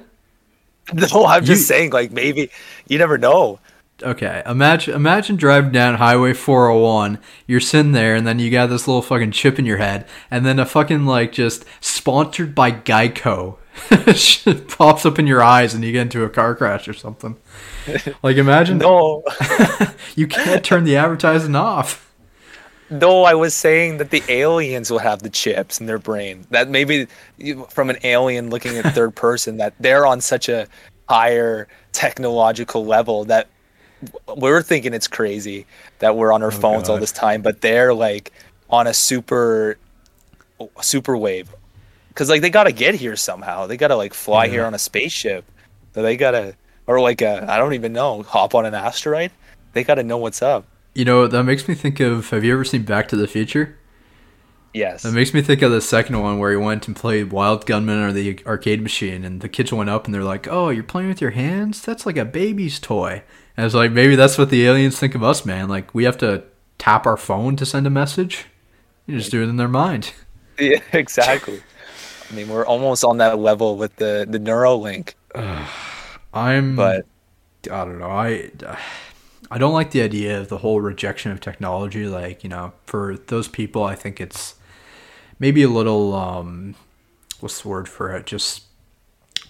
No, I'm just You- saying, like maybe you never know. Okay, imagine imagine driving down Highway 401. You're sitting there, and then you got this little fucking chip in your head, and then a fucking like just sponsored by Geico pops up in your eyes, and you get into a car crash or something. Like imagine No, you can't turn the advertising off. no, I was saying that the aliens will have the chips in their brain. That maybe from an alien looking at third person, that they're on such a higher technological level that we're thinking it's crazy that we're on our oh, phones all this time, but they're like on a super super wave. Cause like they gotta get here somehow. They gotta like fly here on a spaceship. So they gotta or like a I don't even know, hop on an asteroid. They gotta know what's up. You know, that makes me think of have you ever seen Back to the Future? Yes. That makes me think of the second one where he went and played Wild Gunman or the arcade machine, and the kids went up and they're like, "Oh, you're playing with your hands? That's like a baby's toy." And it's like maybe that's what the aliens think of us, man. Like we have to tap our phone to send a message. You just do it in their mind. Yeah, exactly. I mean, we're almost on that level with the the Neuralink. I'm, But I don't know. I I don't like the idea of the whole rejection of technology. Like you know, for those people, I think it's maybe a little um, what's the word for it? Just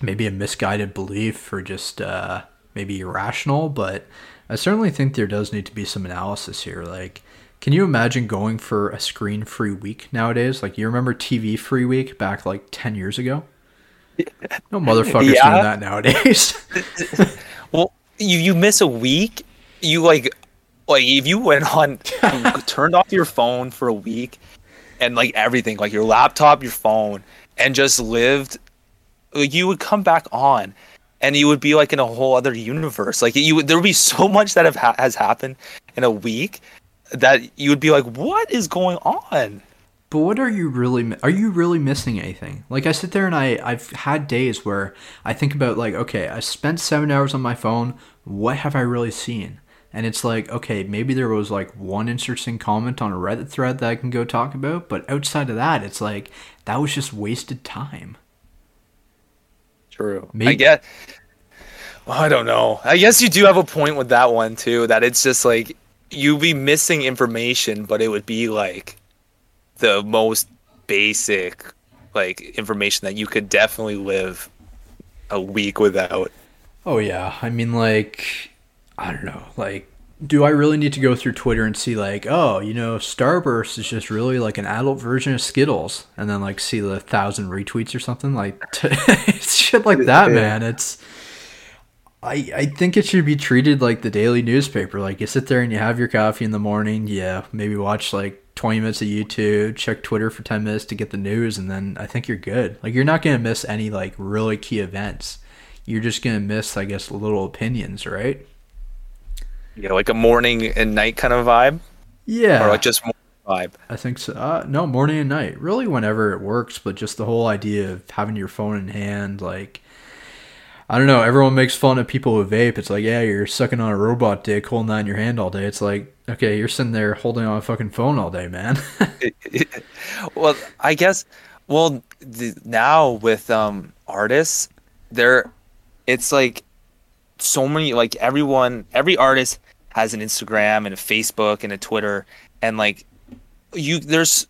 maybe a misguided belief or just uh, maybe irrational. But I certainly think there does need to be some analysis here. Like, can you imagine going for a screen-free week nowadays? Like, you remember TV-free week back like ten years ago? No motherfuckers Yeah. doing that nowadays. well, you you miss a week, you like like if you went on turned off your phone for a week and like everything, like your laptop, your phone, and just lived like you would come back on and you would be like in a whole other universe. Like you would there would be so much that have ha- has happened in a week that you would be like, "What is going on?" But what are you really? Are you really missing anything? Like I sit there and I I've had days where I think about like okay I spent seven hours on my phone. What have I really seen? And it's like okay maybe there was like one interesting comment on a Reddit thread that I can go talk about. But outside of that, it's like that was just wasted time. True. I Maybe- get. Well, I don't know. I guess you do have a point with that one too. That it's just like you'd be missing information, but it would be like the most basic like information that you could definitely live a week without. Oh yeah, I mean like I don't know, like do I really need to go through Twitter and see like, oh, you know, Starburst is just really like an adult version of Skittles, and then like see the thousand retweets or something like it's shit like that, man. It's I I think it should be treated like the daily newspaper. Like you sit there and you have your coffee in the morning, yeah, maybe watch like 20 minutes of YouTube, check Twitter for 10 minutes to get the news, and then I think you're good. Like you're not gonna miss any like really key events. You're just gonna miss, I guess, little opinions, right? Yeah, like a morning and night kind of vibe, Yeah, or like just morning vibe. I think so. Uh, no, morning and night. Really, whenever it works, but just the whole idea of having your phone in hand, like, I don't know. Everyone makes fun of people who vape. It's like, yeah, you're sucking on a robot dick, holding that in your hand all day. It's like, okay, you're sitting there holding on a fucking phone all day, man. well, I guess. Well, the, now with um artists, there, it's like so many. Like everyone, every artist has an Instagram and a Facebook and a Twitter, and like you, there's,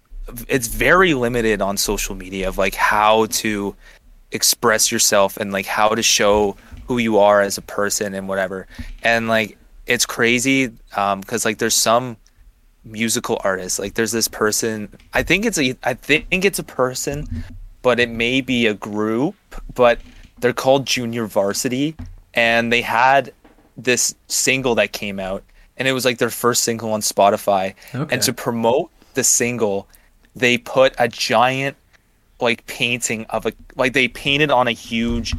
it's very limited on social media of like how to express yourself and like how to show who you are as a person and whatever. And like it's crazy um because like there's some musical artists like there's this person i think it's a i think it's a person but it may be a group but they're called junior varsity and they had this single that came out and it was like their first single on spotify Okay. and to promote the single they put a giant like painting of a like they painted on a huge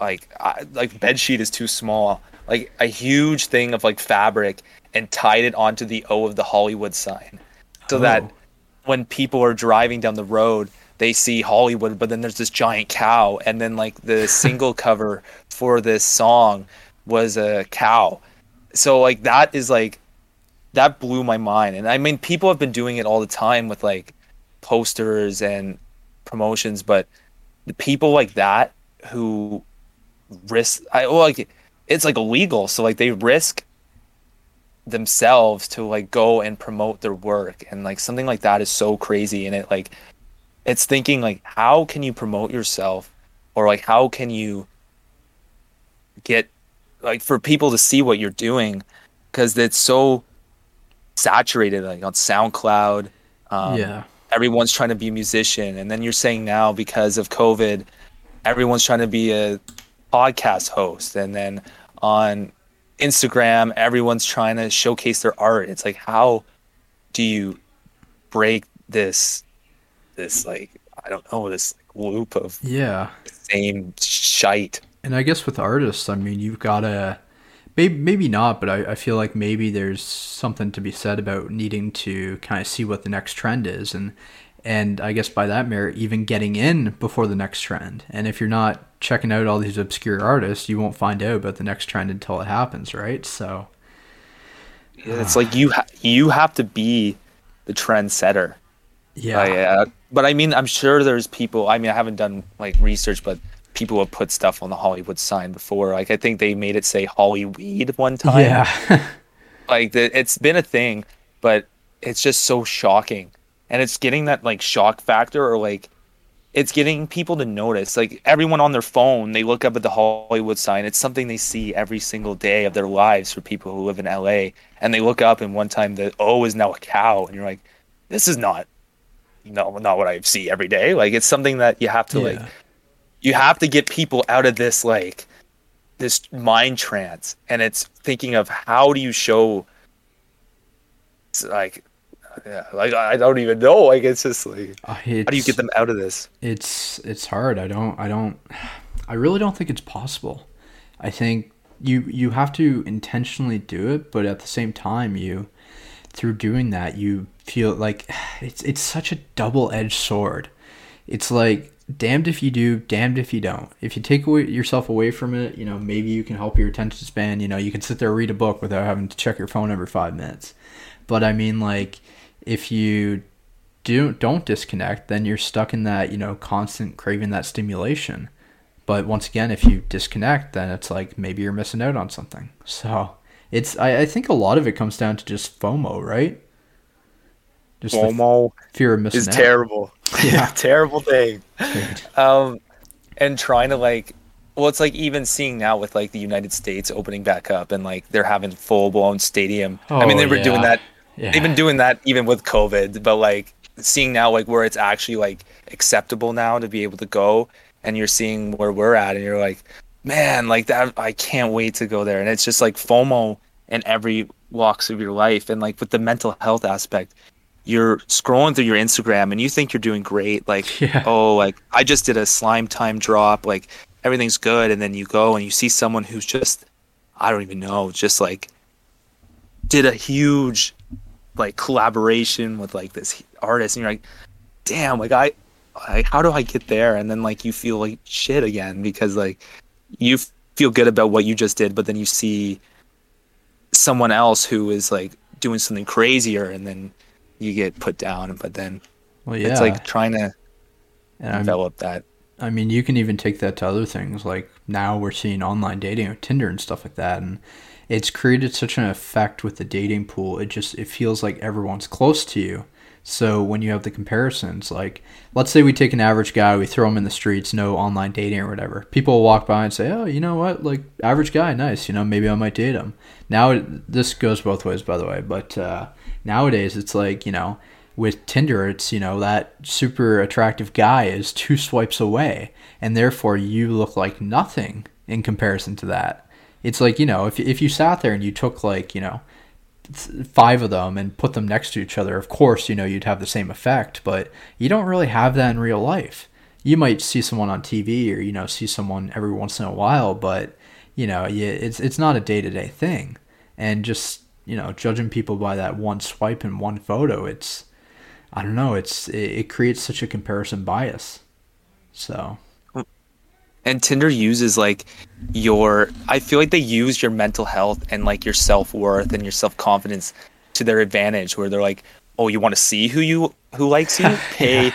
like I, like bed sheet is too small. Like a huge thing of like fabric and tied it onto the o of the hollywood sign. So oh. that Oh. when people are driving down the road they see hollywood but then there's this giant cow. And then like the single cover for this song was a cow. So like that is like that blew my mind. And i mean people have been doing it all the time with like posters and promotions but the people like that who risk I well, like it's like illegal so like they risk themselves to like go and promote their work and like something like that is so crazy and it like it's thinking like how can you promote yourself or like how can you get like for people to see what you're doing because it's so saturated like on SoundCloud um, yeah. Everyone's trying to be a musician. And then you're saying now because of covid everyone's trying to be a podcast host. And then on instagram everyone's trying to showcase their art. It's like how do you break this this like i don't know this like, loop of Yeah. same shite? And I guess with artists, I mean, you've got to maybe maybe not, but I, I feel like maybe there's something to be said about needing to kind of see what the next trend is and and I guess by that merit, even getting in before the next trend. And if you're not checking out all these obscure artists, you won't find out about the next trend until it happens, right? So it's like you ha- you have to be the trendsetter. Yeah. Like, uh, but I mean, I'm sure there's people. I mean, I haven't done like research, but people have put stuff on the Hollywood sign before. Like I think they made it say Hollyweed one time. Yeah. like the, it's been a thing, but it's just so shocking and it's getting that like shock factor or like it's getting people to notice like everyone on their phone they look up at the hollywood sign it's something they see every single day of their lives for people who live in la and they look up and one time the o is now a cow and you're like this is not no not what i see every day like it's something that you have to Yeah. like you have to get people out of this like this mind trance and it's thinking of how do you show like yeah like i don't even know like it's just like Uh, how do you get them out of this it's it's hard. I don't I don't I really don't think it's possible. I think you you have to intentionally do it, but at the same time you through doing that you feel like it's it's such a double-edged sword. It's like damned if you do, damned if you don't. If you take away yourself away from it, you know, maybe you can help your attention span, you know, you can sit there read a book without having to check your phone every 5 minutes. But I mean like if you do don't disconnect, then you're stuck in that, you know, constant craving that stimulation. But once again, if you disconnect, then it's like maybe you're missing out on something. So it's I, I think a lot of it comes down to just FOMO, right? Just FOMO fear of missing is out. terrible Yeah. terrible thing um and trying to like well it's like even seeing now with like the united states opening back up and like they're having full blown stadium i mean Oh, they were doing that Yeah. they've been doing that even with covid but like seeing now like where it's actually like acceptable now to be able to go and you're seeing where we're at and you're like man like that i can't wait to go there and it's just like fomo in every walks of your life and like with the mental health aspect you're scrolling through your instagram and you think you're doing great like Yeah. oh like i just did a slime time drop like everything's good and then you go and you see someone who's just i don't even know just like did a huge like collaboration with like this artist and you're like damn like i like how do i get there and then like you feel like shit again because like you feel good about what you just did but then you see someone else who is like doing something crazier and then you get put down but then Well, yeah. it's like trying to and I'm, develop that I mean, you can even take that to other things. Like now we're seeing online dating with Tinder and stuff like that, and it's created such an effect with the dating pool. It just it feels like everyone's close to you. So when you have the comparisons, like let's say we take an average guy, we throw him in the streets, no online dating or whatever. People will walk by and say, "Oh, you know what? Like average guy, nice. You know, maybe I might date him." Now this goes both ways, by the way. But uh, nowadays, it's like you know, with Tinder, it's you know that super attractive guy is two swipes away, and therefore you look like nothing in comparison to that. It's like you know, if if you sat there and you took like you know five of them and put them next to each other, of course, you know, you'd have the same effect, but you don't really have that in real life. You might see someone on TV or, you know, see someone every once in a while, but, you know, it's, it's not a day to day thing. And just, you know, judging people by that one swipe and one photo, it's, I don't know, it's, it, it creates such a comparison bias. So, and tinder uses like your i feel like they use your mental health and like your self-worth and your self-confidence to their advantage where they're like oh you want to see who you who likes you? Pay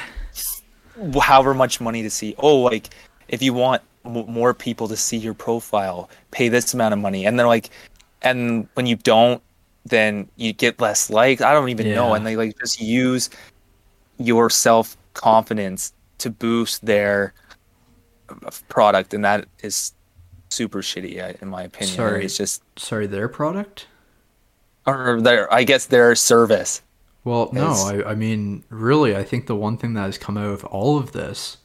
however much money to see. Oh like if you want m- more people to see your profile pay this amount of money. And they're like and when you don't then you get less likes i don't even know and they like just use your self confidence to boost their product and that is super shitty uh, in my opinion Sorry. it's just sorry, their product? or their i guess their service Well, no, I, I mean, really, I think the one thing that has come out of all of this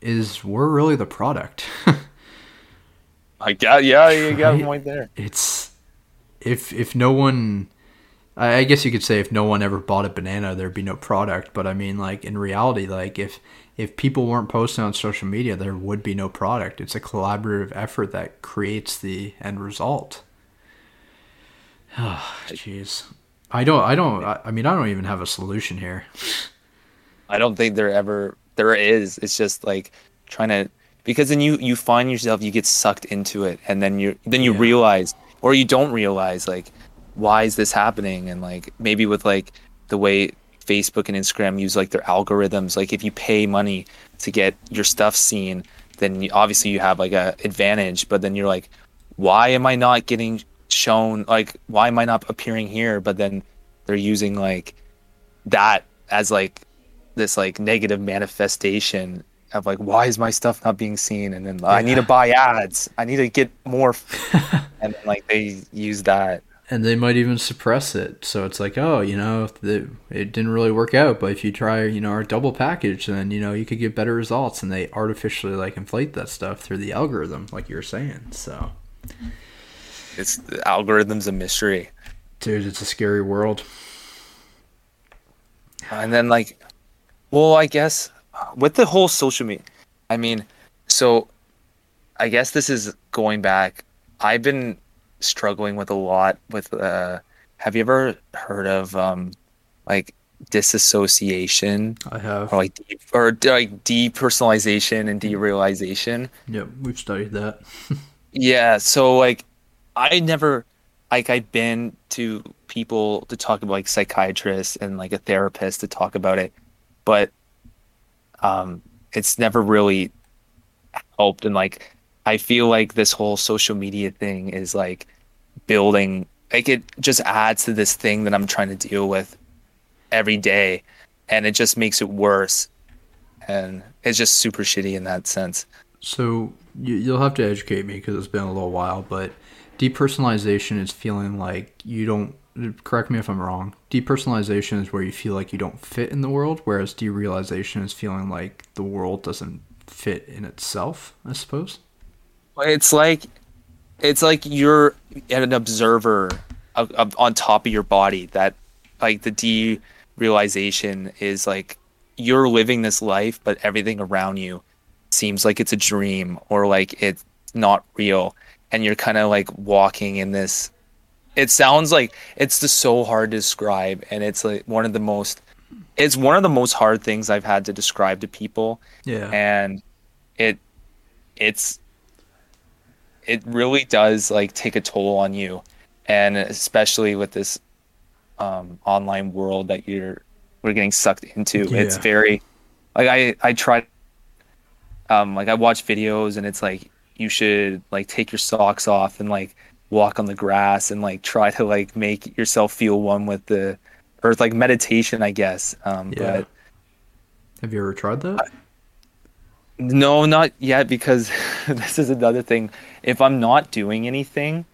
is we're really the product. i got yeah you got Right? a point there it's if if no one I guess you could say if no one ever bought a banana there'd be no product but I mean like in reality like if if people weren't posting on social media there would be no product it's a collaborative effort that creates the end result Oh, jeez. I don't. I don't. I I mean, I don't even have a solution here. I don't think there ever there is. It's just like trying to because then you you find yourself you get sucked into it and then you then you Yeah. realize or you don't realize like why is this happening? And like maybe with like the way Facebook and Instagram use like their algorithms like if you pay money to get your stuff seen then you, obviously you have like a advantage but then you're like why am I not getting shown like why am I not appearing here? But then they're using like that as like this like negative manifestation of like why is my stuff not being seen and then I need to buy ads I need to get more and then, like they use that and they might even suppress it. So it's like, oh, you know, the, it didn't really work out, but if you try, you know, our double package, then you know you could get better results. And they artificially like inflate that stuff through the algorithm, like you're saying. So, it's the algorithms a mystery dude, it's a scary world. and then like well I guess with the whole social media I mean so I guess this is going back I've been struggling with a lot with uh have you ever heard of um like disassociation I have. or like de- or like depersonalization and derealization. Yep, we've studied that. Yeah, so like I never like I've been to people to talk about like psychiatrists and like a therapist to talk about it, but um it's never really helped and like I feel like this whole social media thing is like building like it just adds to this thing that I'm trying to deal with every day and it just makes it worse and it's just super shitty in that sense. So you, you'll have to educate me because it's been a little while, but depersonalization is feeling like you don't. Correct me if I'm wrong. Depersonalization is where you feel like you don't fit in the world, whereas derealization is feeling like the world doesn't fit in itself. I suppose. It's like it's like you're an observer of, of, on top of your body. That like the derealization is like you're living this life, but everything around you seems like it's a dream or like it's not real, and you're kind of like walking in this. It sounds like it's just so hard to describe, and it's like one of the most. It's one of the most hard things I've had to describe to people Yeah. and it it's it really does like take a toll on you and especially with this um online world that you're we're getting sucked into Yeah. it's very like i i try um like i watch videos and it's like you should like take your socks off and like walk on the grass and like try to like make yourself feel one with the earth like meditation i guess um Yeah. but Have you ever tried that? No, not yet because this is another thing. If I'm not doing anything,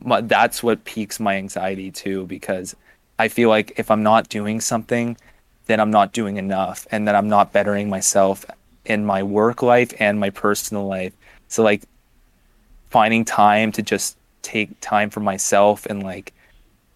my, that's what piques my anxiety too because I feel like if I'm not doing something, then I'm not doing enough and then I'm not bettering myself in my work life and my personal life. So like finding time to just take time for myself and like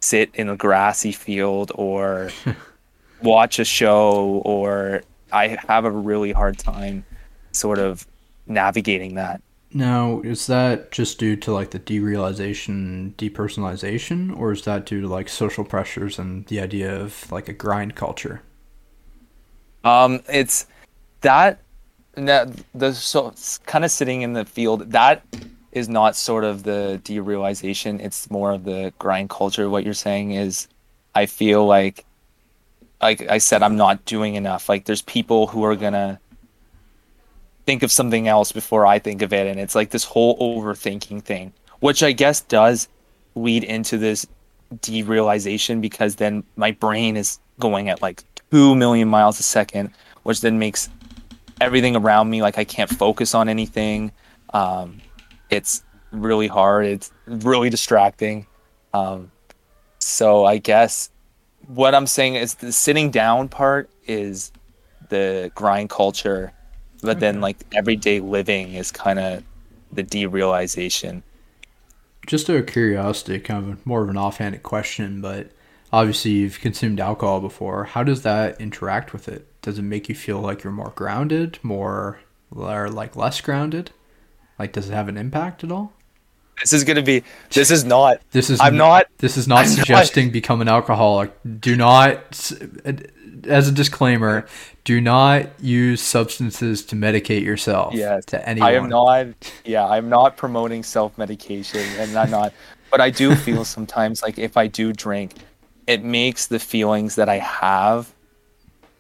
sit in a grassy field or watch a show or I have a really hard time sort of navigating that. Now, is that just due to like the derealization, depersonalization, or is that due to like social pressures and the idea of like a grind culture? Um, it's that that the so kind of sitting in the field that is not sort of the derealization. It's more of the grind culture. What you're saying is, I feel like, like I said, I'm not doing enough. Like there's people who are gonna think of something else before I think of it, and it's like this whole overthinking thing, which I guess does lead into this derealization because then my brain is going at like two million miles a second, which then makes everything around me like I can't focus on anything. Um, it's really hard. It's really distracting. Um, so I guess what I'm saying is the sitting down part is the grind culture, but then like everyday living is kind of the derealization. Just out of curiosity, kind of more of an offhanded question, but obviously you've consumed alcohol before. How does that interact with it? Does it make you feel like you're more grounded, more or like less grounded? Like, does it have an impact at all? This is gonna be. This is not. This is. I'm not. This is not I'm not- suggesting become an alcoholic. Do not. As a disclaimer, do not use substances to medicate yourself. Yes, To anyone. I am not. Yeah, I'm not promoting self medication, and I'm not. But I do feel sometimes like if I do drink, it makes the feelings that I have,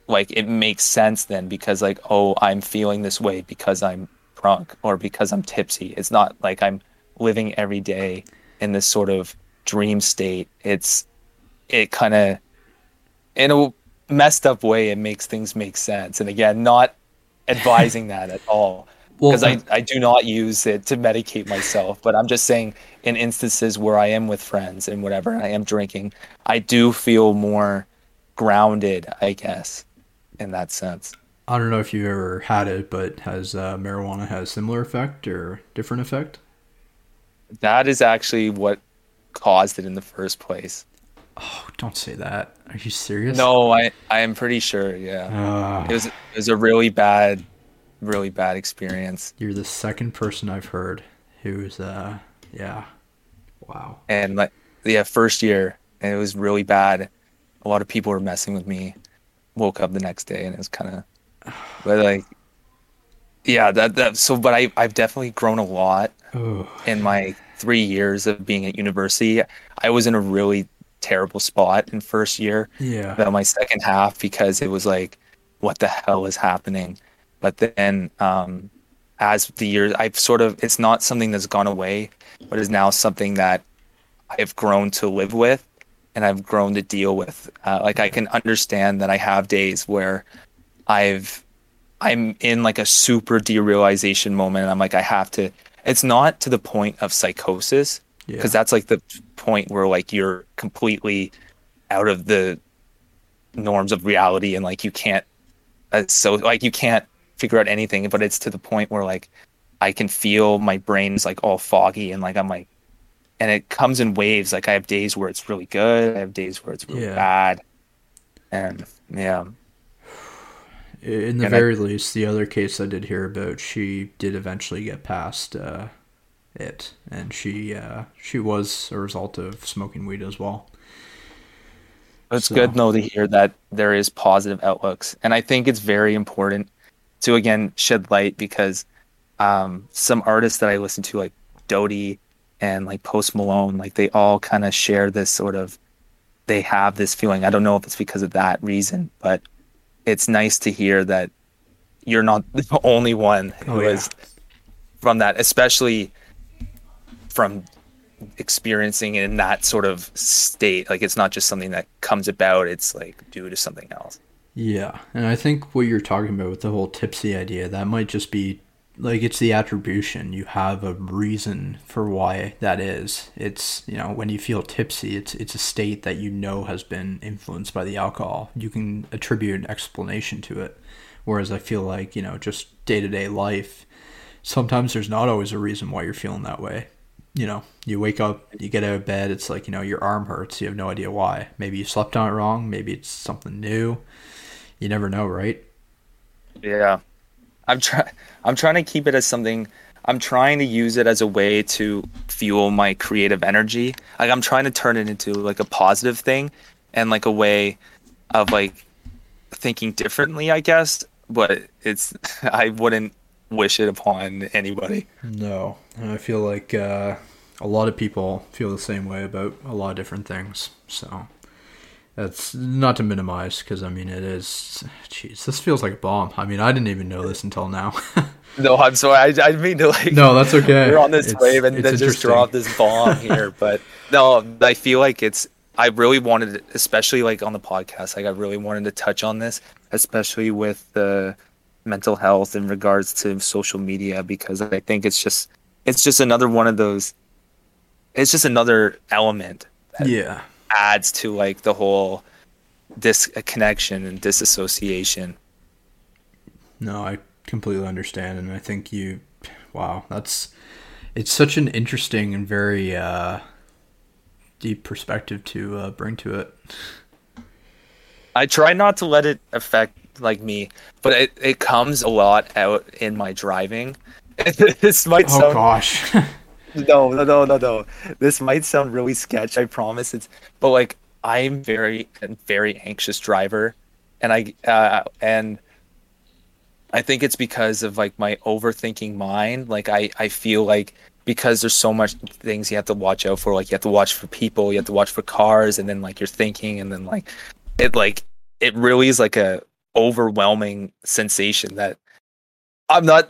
like it makes sense then because like oh I'm feeling this way because I'm drunk or because I'm tipsy. It's not like I'm living every day in this sort of dream state. It's it kind of in a messed up way it makes things make sense. And again, not advising that at all Well, because I, I do not use it to medicate myself but i'm just saying in instances where i am with friends and whatever and i am drinking i do feel more grounded i guess in that sense I don't know if you've ever had it, but has uh, marijuana has similar effect or different effect? that is actually what caused it in the first place Oh, don't say that. Are you serious? no i i am pretty sure yeah Ah, it was it was a really bad really bad experience you're the second person I've heard who's uh yeah. Wow. and like yeah first year and it was really bad a lot of people were messing with me woke up the next day and it was kind of but like yeah that that so but i i've definitely grown a lot Oh, in my three years of being at university. I was in a really terrible spot in first year yeah. about my second half because it was like what the hell is happening? But then um as the years i've sort of it's not something that's gone away but is now something that i've grown to live with and i've grown to deal with. Uh, like i can understand that i have days where i've i'm in like a super derealization moment and i'm like i have to it's not to the point of psychosis Yeah. because that's like the point where like you're completely out of the norms of reality and like you can't uh, so like you can't figure out anything but it's to the point where like i can feel my brain's like all foggy and like i'm like and it comes in waves like i have days where it's really good i have days where it's really Yeah. bad and yeah In the And I- very least, the other case I did hear about, she did eventually get past uh, it, and she uh, she was a result of smoking weed as well. It's So- good though to hear that there is positive outlooks, and I think it's very important to again shed light because um, some artists that I listen to, like Dodie and like Post Malone, like they all kind of share this sort of they have this feeling. I don't know if it's because of that reason, but it's nice to hear that you're not the only one who Oh, yeah. is from that, especially from experiencing it in that sort of state. Like it's not just something that comes about, it's like due to something else. Yeah, and I think what you're talking about with the whole tipsy idea, that might just be like it's the attribution. You have a reason for why that is. It's you know when you feel tipsy, it's it's a state that you know has been influenced by the alcohol. You can attribute an explanation to it. Whereas I feel like you know just day to day life, sometimes there's not always a reason why you're feeling that way. You know, you wake up, you get out of bed, it's like you know your arm hurts. You have no idea why. Maybe you slept on it wrong. Maybe it's something new you never know, right? Yeah. I'm trying I'm trying to keep it as something I'm trying to use it as a way to fuel my creative energy. Like I'm trying to turn it into like a positive thing and like a way of like thinking differently, I guess, but it's I wouldn't wish it upon anybody. No, I feel like uh, a lot of people feel the same way about a lot of different things. So that's not to minimize, because I mean it is. Jeez, this feels like a bomb. I mean, I didn't even know this until now. No, I'm sorry. I I mean to like no, that's okay. we're on this It's- wave and then just drop this bomb here. But no, I feel like it's. I really wanted, especially like on the podcast, like I really wanted to touch on this, especially with the mental health in regards to social media, because I think it's just, it's just another one of those. It's just another element Yeah, adds to like the whole disconnection and disassociation. no, I completely understand, and I think you. Wow, that's. It's such an interesting and very uh, deep perspective to uh, bring to it. I try not to let it affect like me, but it, it comes a lot out in my driving. this might Oh sound gosh. no, no, no, no, no. This might sound really sketch. I promise it's, but like I'm very, very anxious driver, and I uh, and I think it's because of like my overthinking mind. Like I, I feel like because there's so much things you have to watch out for. Like you have to watch for people, you have to watch for cars, and then like you're thinking, and then like it like it really is like a overwhelming sensation that I'm not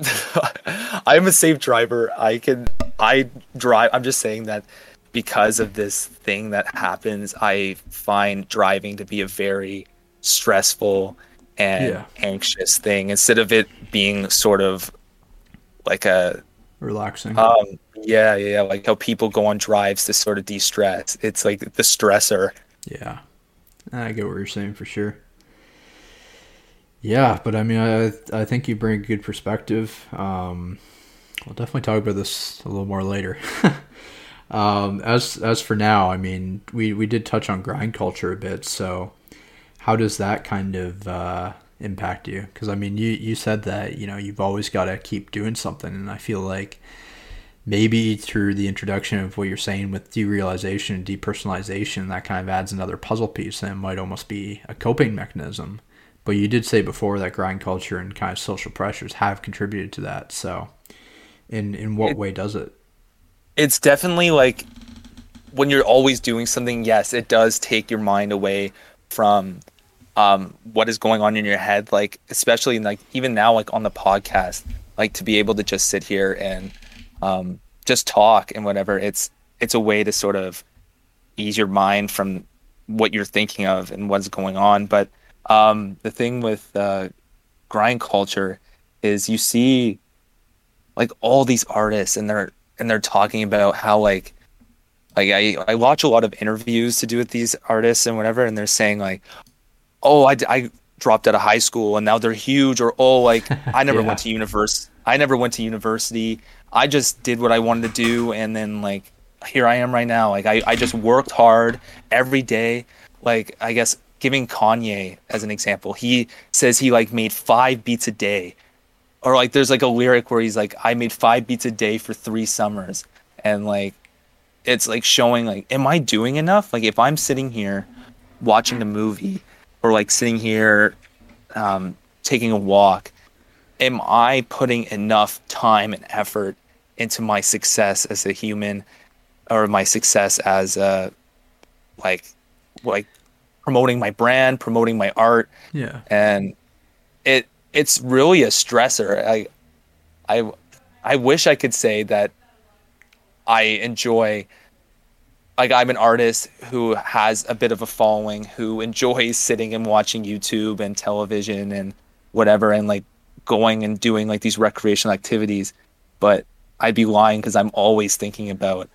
I'm a safe driver. I can I drive I'm just saying that because of this thing that happens, I find driving to be a very stressful and yeah. anxious thing instead of it being sort of like a relaxing. Um yeah, yeah, like how people go on drives to sort of de-stress. It's like the stressor. Yeah. I get what you're saying for sure. Yeah, but I mean, I I think you bring a good perspective. Um, we'll definitely talk about this a little more later. um, as as for now, I mean, we we did touch on grind culture a bit. So, how does that kind of uh, impact you? Because I mean, you you said that you know you've always got to keep doing something, and I feel like maybe through the introduction of what you're saying with derealization and depersonalization, that kind of adds another puzzle piece and might almost be a coping mechanism. But you did say before that grind culture and kind of social pressures have contributed to that. So, in in what it, way does it? It's definitely like when you're always doing something. Yes, it does take your mind away from um, what is going on in your head. Like especially like even now, like on the podcast, like to be able to just sit here and um, just talk and whatever. It's it's a way to sort of ease your mind from what you're thinking of and what's going on. But um, the thing with uh, grind culture is you see like all these artists and they're and they're talking about how like like I, I watch a lot of interviews to do with these artists and whatever and they're saying like oh I, I dropped out of high school and now they're huge or oh like I never yeah. went to university I never went to university I just did what I wanted to do and then like here I am right now like I, I just worked hard every day like I guess giving Kanye as an example, he says he like made five beats a day. Or like there's like a lyric where he's like, I made five beats a day for three summers. And like it's like showing like, am I doing enough? Like if I'm sitting here watching the movie or like sitting here um, taking a walk, am I putting enough time and effort into my success as a human or my success as a like like promoting my brand, promoting my art. Yeah. And it it's really a stressor. I I I wish I could say that I enjoy like I'm an artist who has a bit of a following who enjoys sitting and watching YouTube and television and whatever and like going and doing like these recreational activities but I'd be lying cuz I'm always thinking about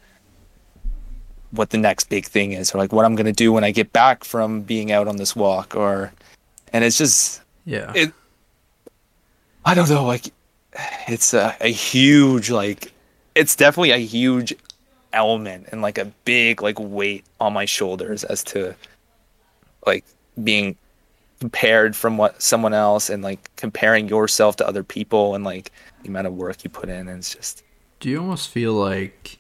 what the next big thing is or like what I'm going to do when I get back from being out on this walk or and it's just yeah it I don't know like it's a, a huge like it's definitely a huge element and like a big like weight on my shoulders as to like being compared from what someone else and like comparing yourself to other people and like the amount of work you put in. And it's just do you almost feel like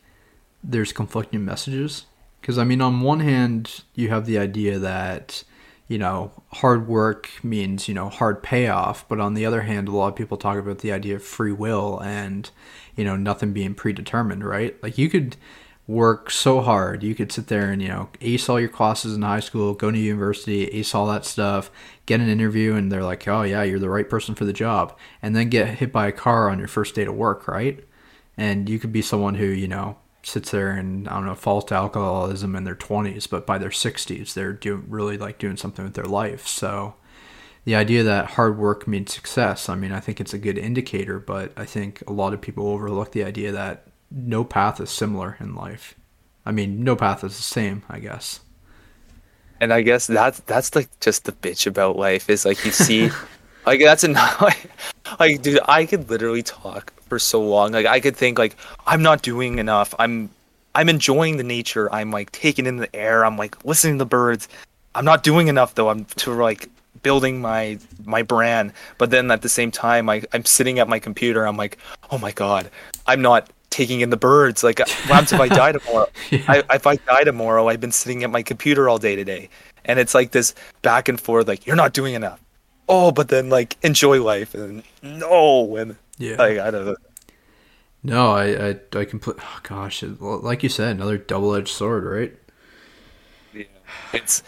there's conflicting messages? Because I mean, on one hand, you have the idea that you know hard work means you know hard payoff, but on the other hand, a lot of people talk about the idea of free will and you know nothing being predetermined, right? Like you could work so hard. You could sit there and, you know, ace all your classes in high school, go to university, ace all that stuff, get an interview, and they're like, oh, yeah, you're the right person for the job. And then get hit by a car on your first day to work, right? And you could be someone who, you know, sits there and I don't know falls to alcoholism in their 20s, but by their 60s they're doing really like doing something with their life. So the idea that hard work means success, I mean, I think it's a good indicator, but I think a lot of people overlook the idea that no path is similar in life. I mean, no path is the same, I guess. And I guess that's that's like just the bitch about life is like you see like that's enough like, like dude, I could literally talk for so long. Like I could think like I'm not doing enough. I'm I'm enjoying the nature. I'm like taking in the air. I'm like listening to the birds. I'm not doing enough though. I'm to like building my my brand. But then at the same time, I I'm sitting at my computer. I'm like, oh my god, I'm not taking in the birds. Like, what if I die tomorrow? Yeah. I, if I die tomorrow, I've been sitting at my computer all day today, and it's like this back and forth. Like, you're not doing enough. Oh, but then like enjoy life, and no, and Yeah. like I don't know. no, I, I, I can put. Oh gosh, like you said, another double-edged sword, right? Yeah. It's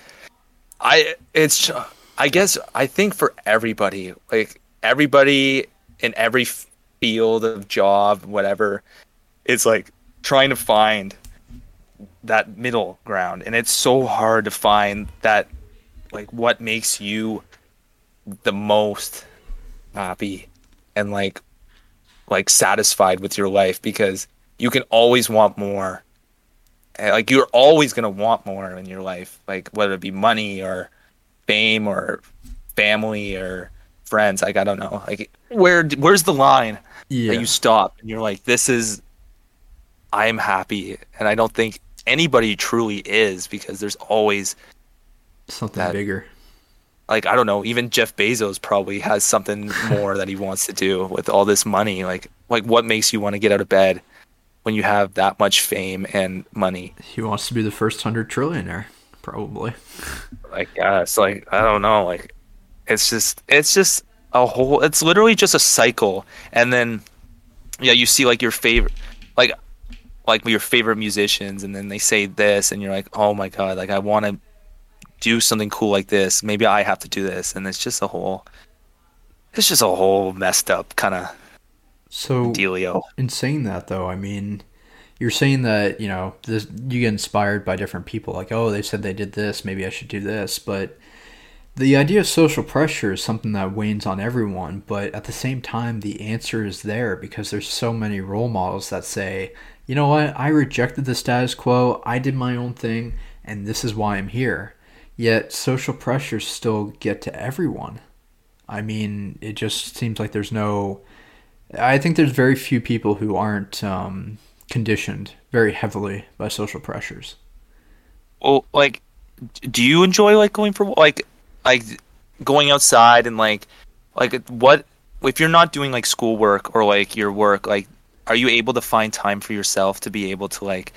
I it's I guess I think for everybody, like everybody in every field of job, whatever, it's like trying to find that middle ground and it's so hard to find that like what makes you the most happy and like like satisfied with your life because you can always want more eh, like you're always gonna want more in your life, like whether it be money or fame or family or friends. Like I don't know, like where where's the line Yeah. that you stop and you're like, this is, I am happy, and I don't think anybody truly is because there's always Something bigger. Like I don't know, even Jeff Bezos probably has something more that he wants to do with all this money. Like like what makes you want to get out of bed when you have that much fame and money? He wants to be the first hundred trillionaire, probably. like yeah it's like i don't know like it's just it's just a whole it's literally just a cycle and then yeah you see like your favorite like like your favorite musicians and then they say this and you're like oh my god like i want to do something cool like this maybe i have to do this and it's just a whole it's just a whole messed up kind of So dealio in saying that though, I mean, you're saying that you know this, you get inspired by different people. Like, oh, they said they did this, maybe I should do this. But the idea of social pressure is something that wanes on everyone. But at the same time, the answer is there because there's so many role models that say, you know what, I rejected the status quo, I did my own thing, and this is why I'm here. Yet social pressures still get to everyone. I mean, it just seems like there's no I think there's very few people who aren't um, conditioned very heavily by social pressures. well like do you enjoy like going for like like going outside and like like what if you're not doing like schoolwork or like your work like are you able to find time for yourself to be able to like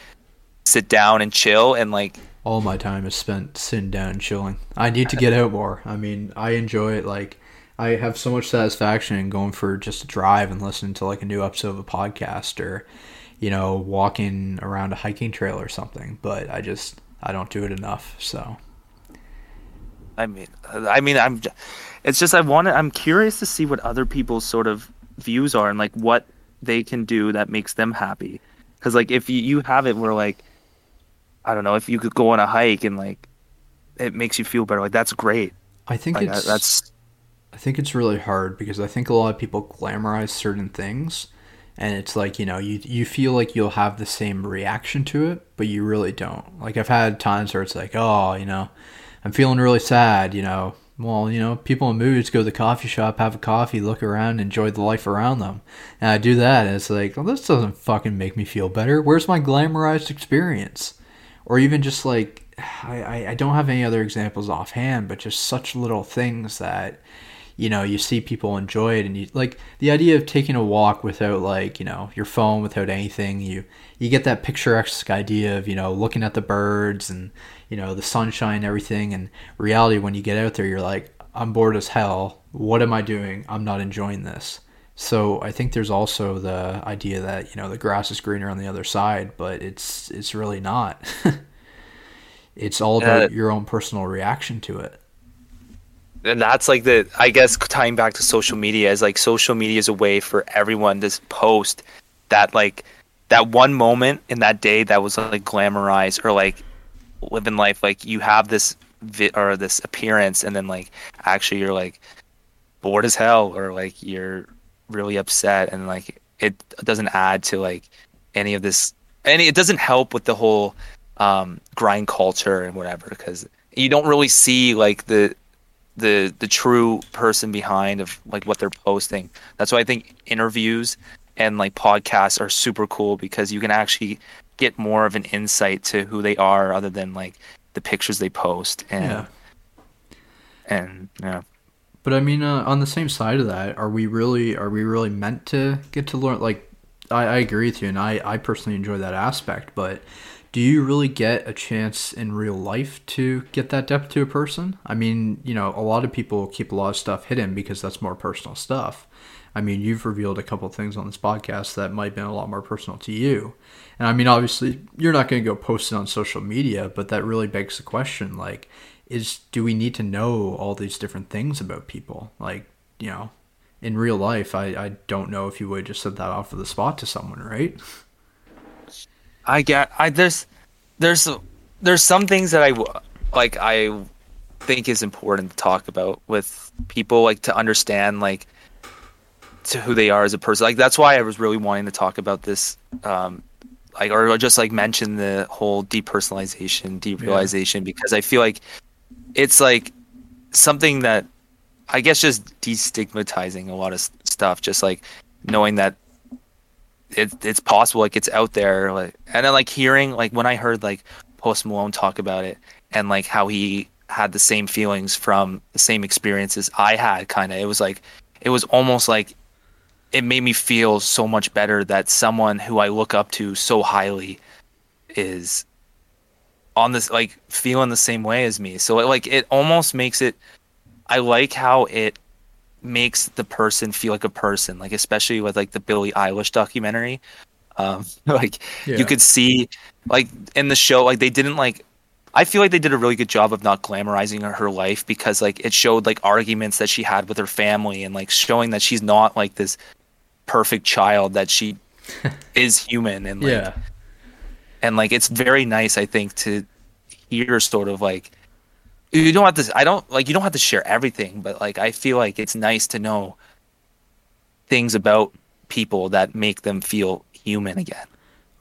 sit down and chill and like All my time is spent sitting down and chilling. I need to get out more. I mean, I enjoy it. Like, I have so much satisfaction in going for just a drive and listening to like a new episode of a podcast or, you know, walking around a hiking trail or something. But I just I don't do it enough. So i mean i mean i'm it's just i want to i'm curious to see what other people's sort of views are and like what they can do that makes them happy because like if you, you have it where like i don't know if you could go on a hike and like it makes you feel better like that's great I think like it's that's I think it's really hard because I think a lot of people glamorize certain things and it's like, you know, you you feel like you'll have the same reaction to it, but you really don't. Like I've had times where it's like, "Oh, you know, I'm feeling really sad, you know. Well, you know, people in moods go to the coffee shop, have a coffee, look around, enjoy the life around them. And I do that and it's like, well, this doesn't fucking make me feel better. Where's my glamorized experience? Or even just like I, I, don't have any other examples offhand, but just such little things that you know you see people enjoy it and you like the idea of taking a walk without like you know your phone without anything you you get that picturesque idea of you know looking at the birds and you know the sunshine everything. And reality when you get out there you're like i'm bored as hell. What am i doing? I'm not enjoying this so i think there's also the idea that you know the grass is greener on the other side but it's it's really not. It's all about Uh, your own personal reaction to it. And that's like the i guess tying back to social media is like social media is a way for everyone to post that like that one moment in that day that was like glamorized or like living life. Like you have this vi- or this appearance and then like actually you're like bored as hell or like you're really upset and like it doesn't add to like any of this any it doesn't help with the whole um grind culture and whatever because you don't really see like the the the true person behind of like what they're posting. That's why I think interviews and like podcasts are super cool because you can actually get more of an insight to who they are other than like the pictures they post and Yeah. and yeah. But I mean, uh, on the same side of that, are we really are we really meant to get to learn? Like, I, I agree with you, and I, I personally enjoy that aspect. But do you really get a chance in real life to get that depth to a person? I mean, you know, a lot of people keep a lot of stuff hidden because that's more personal stuff. I mean, you've revealed a couple things on this podcast that might have been a lot more personal to you. And I mean, obviously, you're not going to go post it on social media, but that really begs the question like, is do we need to know all these different things about people? Like, you know, in real life, I, I don't know if you would just set that off of the spot to someone, right? I get, I, there's, there's, there's some things that I, like, I think is important to talk about with people, like, to understand, like, to who they are as a person. Like that's why I was really wanting to talk about this, um, like or just like mention the whole depersonalization, derealization, yeah. because I feel like it's like something that I guess just destigmatizing a lot of stuff, just like knowing that it, it's possible, like it's out there, like and then like hearing like when I heard like Post Malone talk about it and like how he had the same feelings from the same experiences I had, kind of it was like it was almost like it made me feel so much better that someone who I look up to so highly is on this like feeling the same way as me. So it, like it almost makes it I like how it makes the person feel like a person, like especially with like the Billie Eilish documentary. Um like yeah. you could see like in the show like they didn't like I feel like they did a really good job of not glamorizing her, her life because like it showed like arguments that she had with her family and like showing that she's not like this perfect child that she is human and like yeah. And like it's very nice I think to hear sort of like you don't have to I don't like you don't have to share everything but like I feel like it's nice to know things about people that make them feel human again.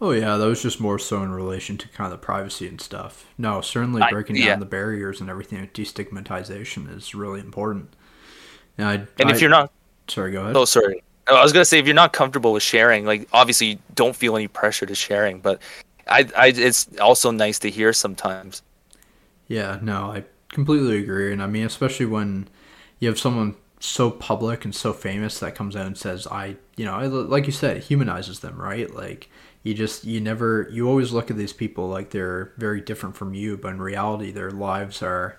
Oh yeah, that was just more so in relation to kind of the privacy and stuff. No, certainly breaking I, yeah. down the barriers and everything, destigmatization is really important. And, I, and if I, you're not, sorry, go ahead. Oh, sorry. I was gonna say if you're not comfortable with sharing, like obviously you don't feel any pressure to sharing, but I, I, it's also nice to hear sometimes. Yeah, no, I completely agree, and I mean, especially when you have someone so public and so famous that comes out and says, "I," you know, like you said, humanizes them, right? Like you just, you never, you always look at these people like they're very different from you, but in reality, their lives are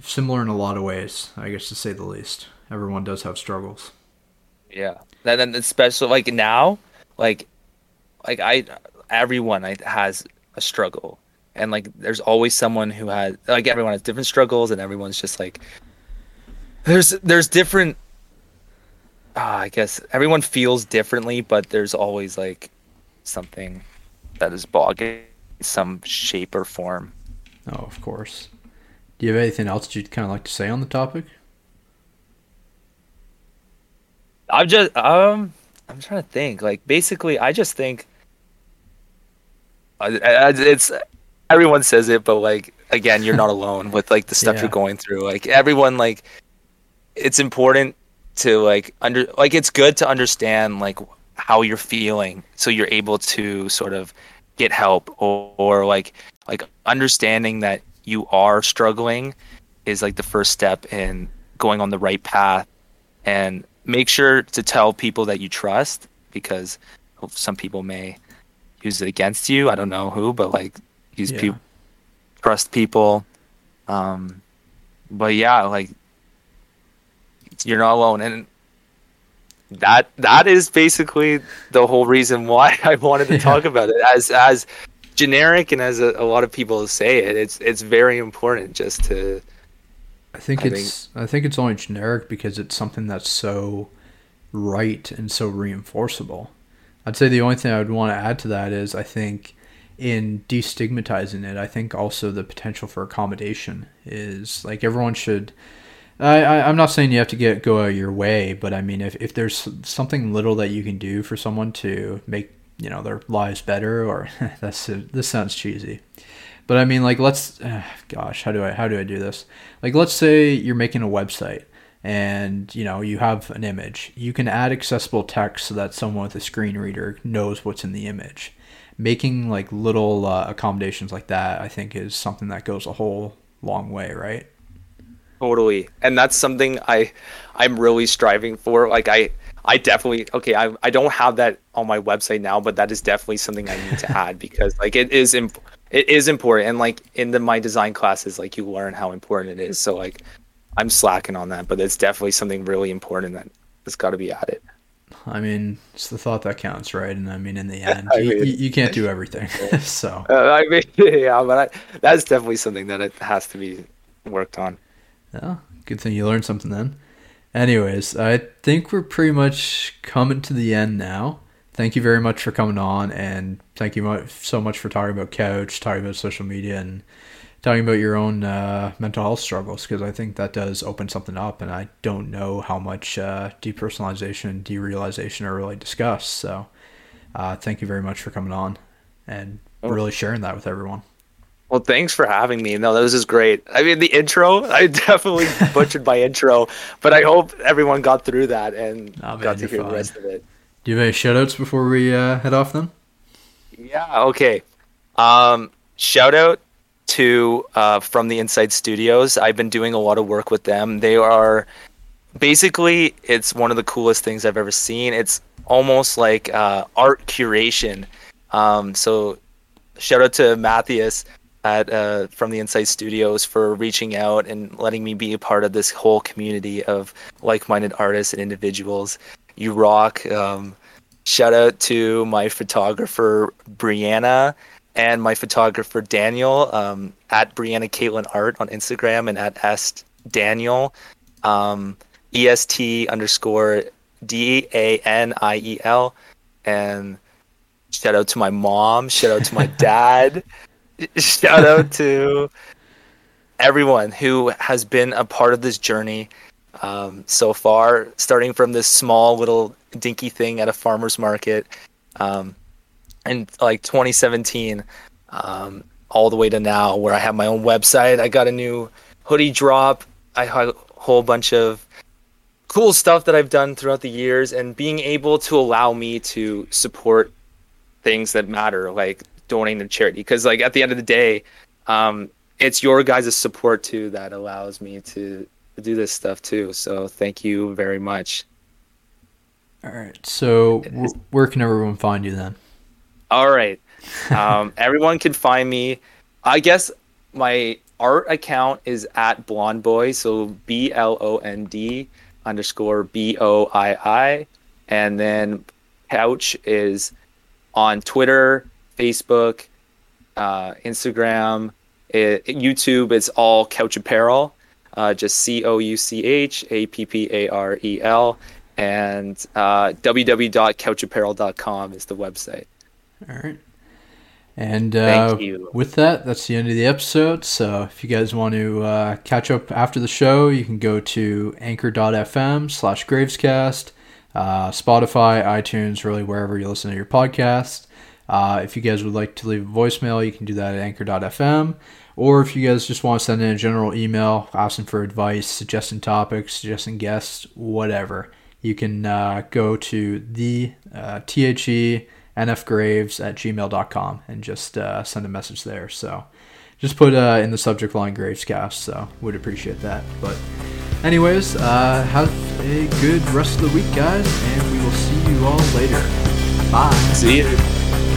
similar in a lot of ways, I guess to say the least. Everyone does have struggles. Yeah, and then especially like now, like, like I, everyone has a struggle, and like there's always someone who has like everyone has different struggles, and everyone's just like there's there's different. Uh, I guess everyone feels differently, but there's always like something that is bogging some shape or form. Oh, of course. Do you have anything else you'd kind of like to say on the topic? I'm just um I'm trying to think. Like basically, I just think it's everyone says it, but like again, you're not alone with like the stuff yeah. you're going through. Like everyone, like it's important to like under like it's good to understand like how you're feeling, so you're able to sort of get help or, or like like understanding that you are struggling is like the first step in going on the right path and make sure to tell people that you trust because some people may use it against you. I don't know who, but like use yeah. people trust people. Um, but yeah, like you're not alone, and that that is basically the whole reason why I wanted to yeah. talk about it as as generic and as a, a, lot of people say it. It's it's very important just to I think I it's think, I think it's only generic because it's something that's so right and so reinforceable. I'd say the only thing I would want to add to that is I think in destigmatizing it, I think also the potential for accommodation is like everyone should. I, I am not saying you have to get go out your way, but I mean if, if there's something little that you can do for someone to make you know their lives better, or that's this sounds cheesy, but I mean, like, let's, uh, gosh, how do I, how do I do this? Like, let's say you're making a website and you know you have an image. You can add accessible text so that someone with a screen reader knows what's in the image. Making like little uh, accommodations like that, I think, is something that goes a whole long way, right? Totally, and that's something I, I'm really striving for. Like I, I definitely okay. I I don't have that on my website now, but that is definitely something I need to add because like it is imp- it is important and like in the my design classes like you learn how important it is. So like I'm slacking on that, but it's definitely something really important that has got to be added. I mean, it's the thought that counts, right? And I mean, in the end, you, mean, you, you, can't do everything. so uh, I mean, yeah, but I, that's definitely something that it has to be worked on. Yeah, good thing you learned something then. Anyways, I think we're pretty much coming to the end now. Thank you very much for coming on, and thank you so much for talking about couch, talking about social media, and talking about your own uh, mental health struggles because I think that does open something up, and I don't know how much uh, depersonalization and derealization are really discussed. So, uh, thank you very much for coming on and oh. really sharing that with everyone. Well, thanks for having me. No, this is great. I mean, the intro, I definitely butchered my intro, but I hope everyone got through that and oh, man, got to hear fine. the rest of it. Do you have any shout outs before we uh, head off then? Yeah, okay. Um, shout out to uh, from the Inside Studios. I've been doing a lot of work with them. They are basically it's one of the coolest things I've ever seen. It's almost like uh, art curation. Um, so shout out to Matthias at uh, from the Inside Studios for reaching out and letting me be a part of this whole community of like-minded artists and individuals. You rock. Um, shout out to my photographer Brianna and my photographer Daniel um, at Brianna Caitlin Art on Instagram and at S Daniel, um, E S T underscore D A N I E L, and shout out to my mom, shout out to my dad, shout out to everyone who has been a part of this journey um, so far, starting from this small little dinky thing at a farmer's market. Um, in like 2017 um, all the way to now where I have my own website. I got a new hoodie drop. I had a whole bunch of cool stuff that I've done throughout the years and being able to allow me to support things that matter like donating to charity. Because like at the end of the day um, it's your guys' support too that allows me to, to do this stuff too. So thank you very much. All right. So where can everyone find you then all right. Um, everyone can find me. I guess my art account is at Blonde Boy, so B L O N D underscore B O I I, and then Couch is on Twitter, Facebook, uh, Instagram, it, YouTube. It's all Couch Apparel, uh, just C O U C H A P P A R E L, and uh, www.couchapparel.com is the website. All right. And uh, with that, that's the end of the episode. So if you guys want to uh, catch up after the show, you can go to anchor.fm slash gravescast, uh, Spotify, iTunes, really wherever you listen to your podcast. Uh, if you guys would like to leave a voicemail, you can do that at anchor.fm. Or if you guys just want to send in a general email asking for advice, suggesting topics, suggesting guests, whatever, you can uh, go to the uh, THE nfgraves at gmail.com and just uh, send a message there. So just put uh, in the subject line Gravescast. So would appreciate that. But anyways, uh, have a good rest of the week, guys, and we will see you all later. Bye. See you.